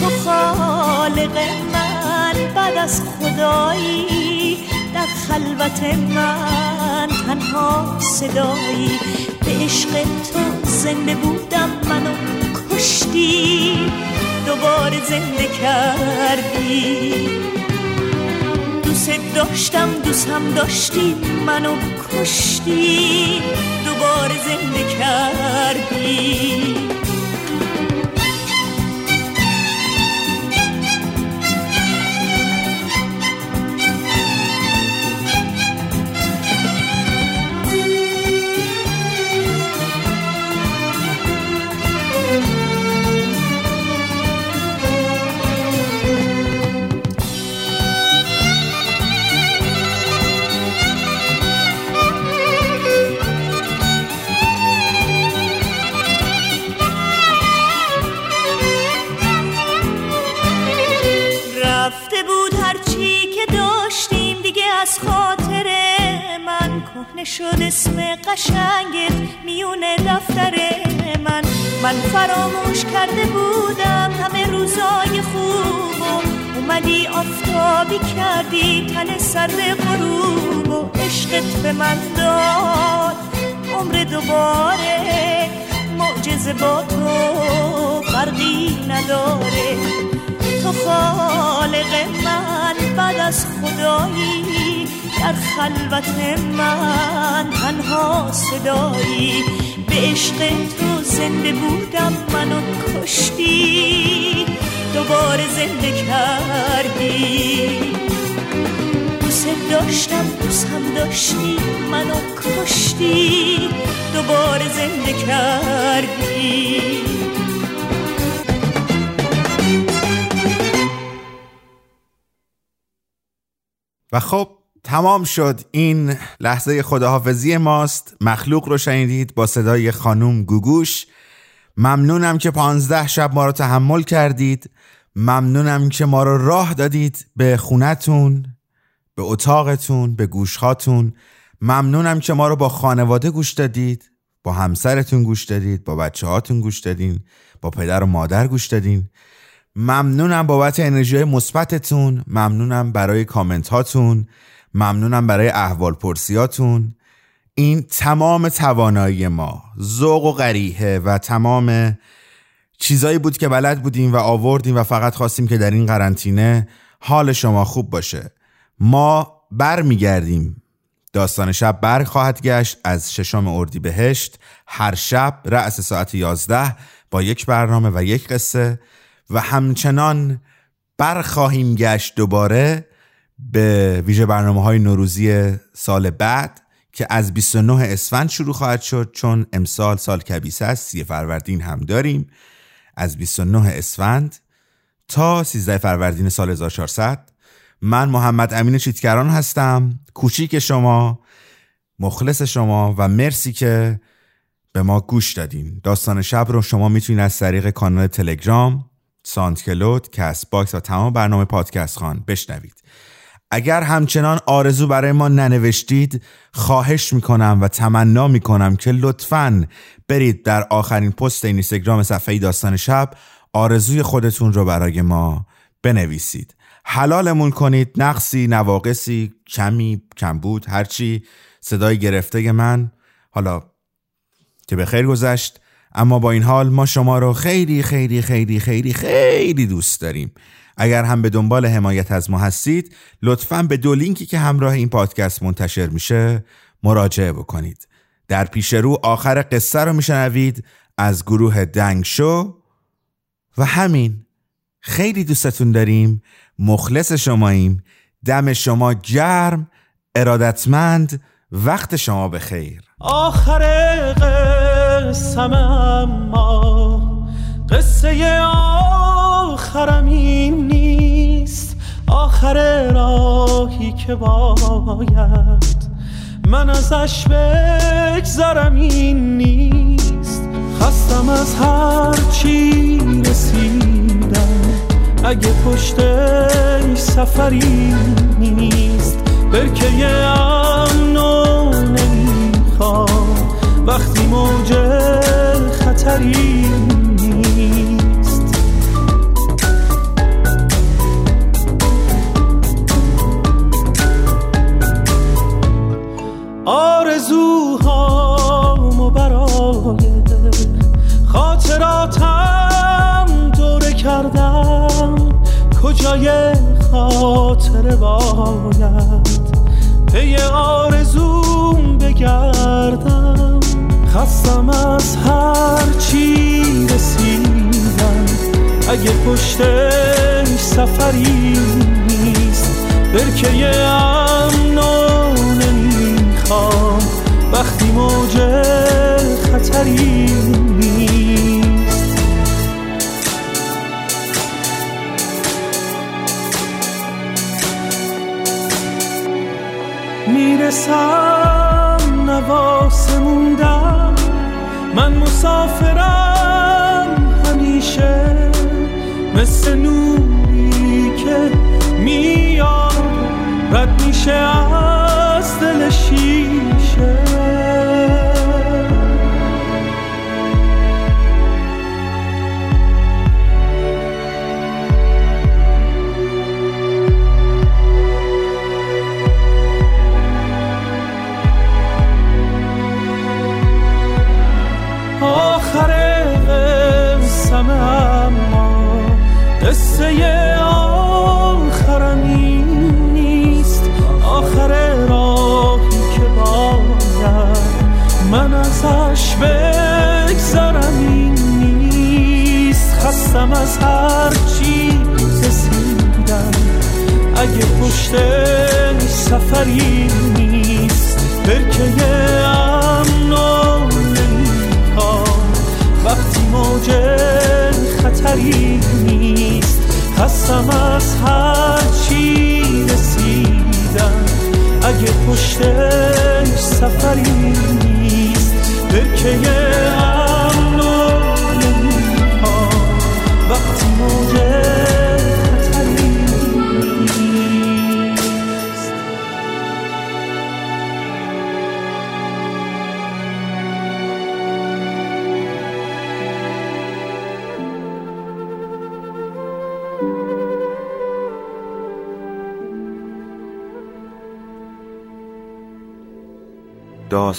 تو خالق من بعد از خدایی در خلوت من تنها صدایی. به عشق تو زنده بودم منو کشتی دوباره زنده کردی. دوست داشتم دوست هم داشتی منو کشتی دوباره زنده کردی. من فراموش کرده بودم همه روزای خوب اومدی آفتابی کردی تن سر غروب و عشقت به من داد. عمر دوباره معجزه با تو فرقی نداره. تو خالق من بعد از خدایی در خلوت من تنها صدایی. به عشق تو زنده بودم منو کشتی دوباره زنده کردی. دوست داشتم دوست هم داشتی منو کشتی دوباره زنده کردی. و خب تمام شد. این لحظه خداحافظی ماست. مخلوق رو شنیدید با صدای خانوم گوگوش. ممنونم که پانزده شب ما رو تحمل کردید. ممنونم که ما رو راه دادید به خونتون به اتاقتون به گوشهاتون. ممنونم که ما رو با خانواده گوش دادید با همسرتون گوش دادید با بچه هاتون گوش دادین با پدر و مادر گوش دادین. ممنونم بابت انرژی مثبتتون. ممنونم برای کامنت هاتون ممنونم برای احوال پرسیاتون. این تمام توانایی ما ذوق و غریحه و تمام چیزایی بود که بلد بودیم و آوردیم و فقط خواستیم که در این قرنطینه حال شما خوب باشه. ما بر میگردیم داستان شب بر خواهد گشت از ششم اردی بهشت هر شب رأس ساعت یازده با یک برنامه و یک قصه و همچنان بر خواهیم گشت دوباره به ویژه برنامه های نوروزی سال بعد که از 29 اسفند شروع خواهد شد چون امسال سال کبیسه است سی فروردین هم داریم. از 29 اسفند تا 13 فروردین سال 1400 من محمد امین چیتکران هستم. کوچیک شما مخلص شما و مرسی که به ما گوش دادین. داستان شب رو شما می‌تونید از طریق کانال تلگرام SoundCloud، Castbox و تمام برنامه پادکست‌خوان بشنوید. اگر همچنان آرزو برای ما ننوشتید خواهش می‌کنم و تمنا می‌کنم که لطفا برید در آخرین پست اینستاگرام صفحه داستان شب آرزوی خودتون رو برای ما بنویسید. حلالمون کنید نقصی نواقصی کمی کمبود هرچی صدای گرفته من حالا که به خیر گذشت. اما با این حال ما شما رو خیلی خیلی خیلی خیلی خیلی دوست داریم. اگر هم به دنبال حمایت از ما هستید لطفا به دو لینکی که همراه این پادکست منتشر میشه مراجعه بکنید. در پیش رو آخر قصه رو میشنوید از گروه دنگ شو. و همین خیلی دوستتون داریم مخلص شماییم. دم شما گرم ارادتمند وقت شما به خیر آخر قسم اما قصه آخرم این نیست. آخر راهی که باید من ازش بگذرم این نیست. خستم از هر چی رسیدم. اگه پشتش سفری نیست برکه امنو نمی‌خوام. وقتی موج خطری آرزوهامو برای خاطراتم دوره کردم. کجای خاطر باید؟ پی آرزوم بگردم. خستم از هر چی رسیدم. اگه پشتش سفری نیست برکه امنو نمی‌خوام وقتی موج خطری نیست. می‌رسم نواسه موندم من مسافرم همیشه. مثل نوری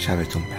下位宗保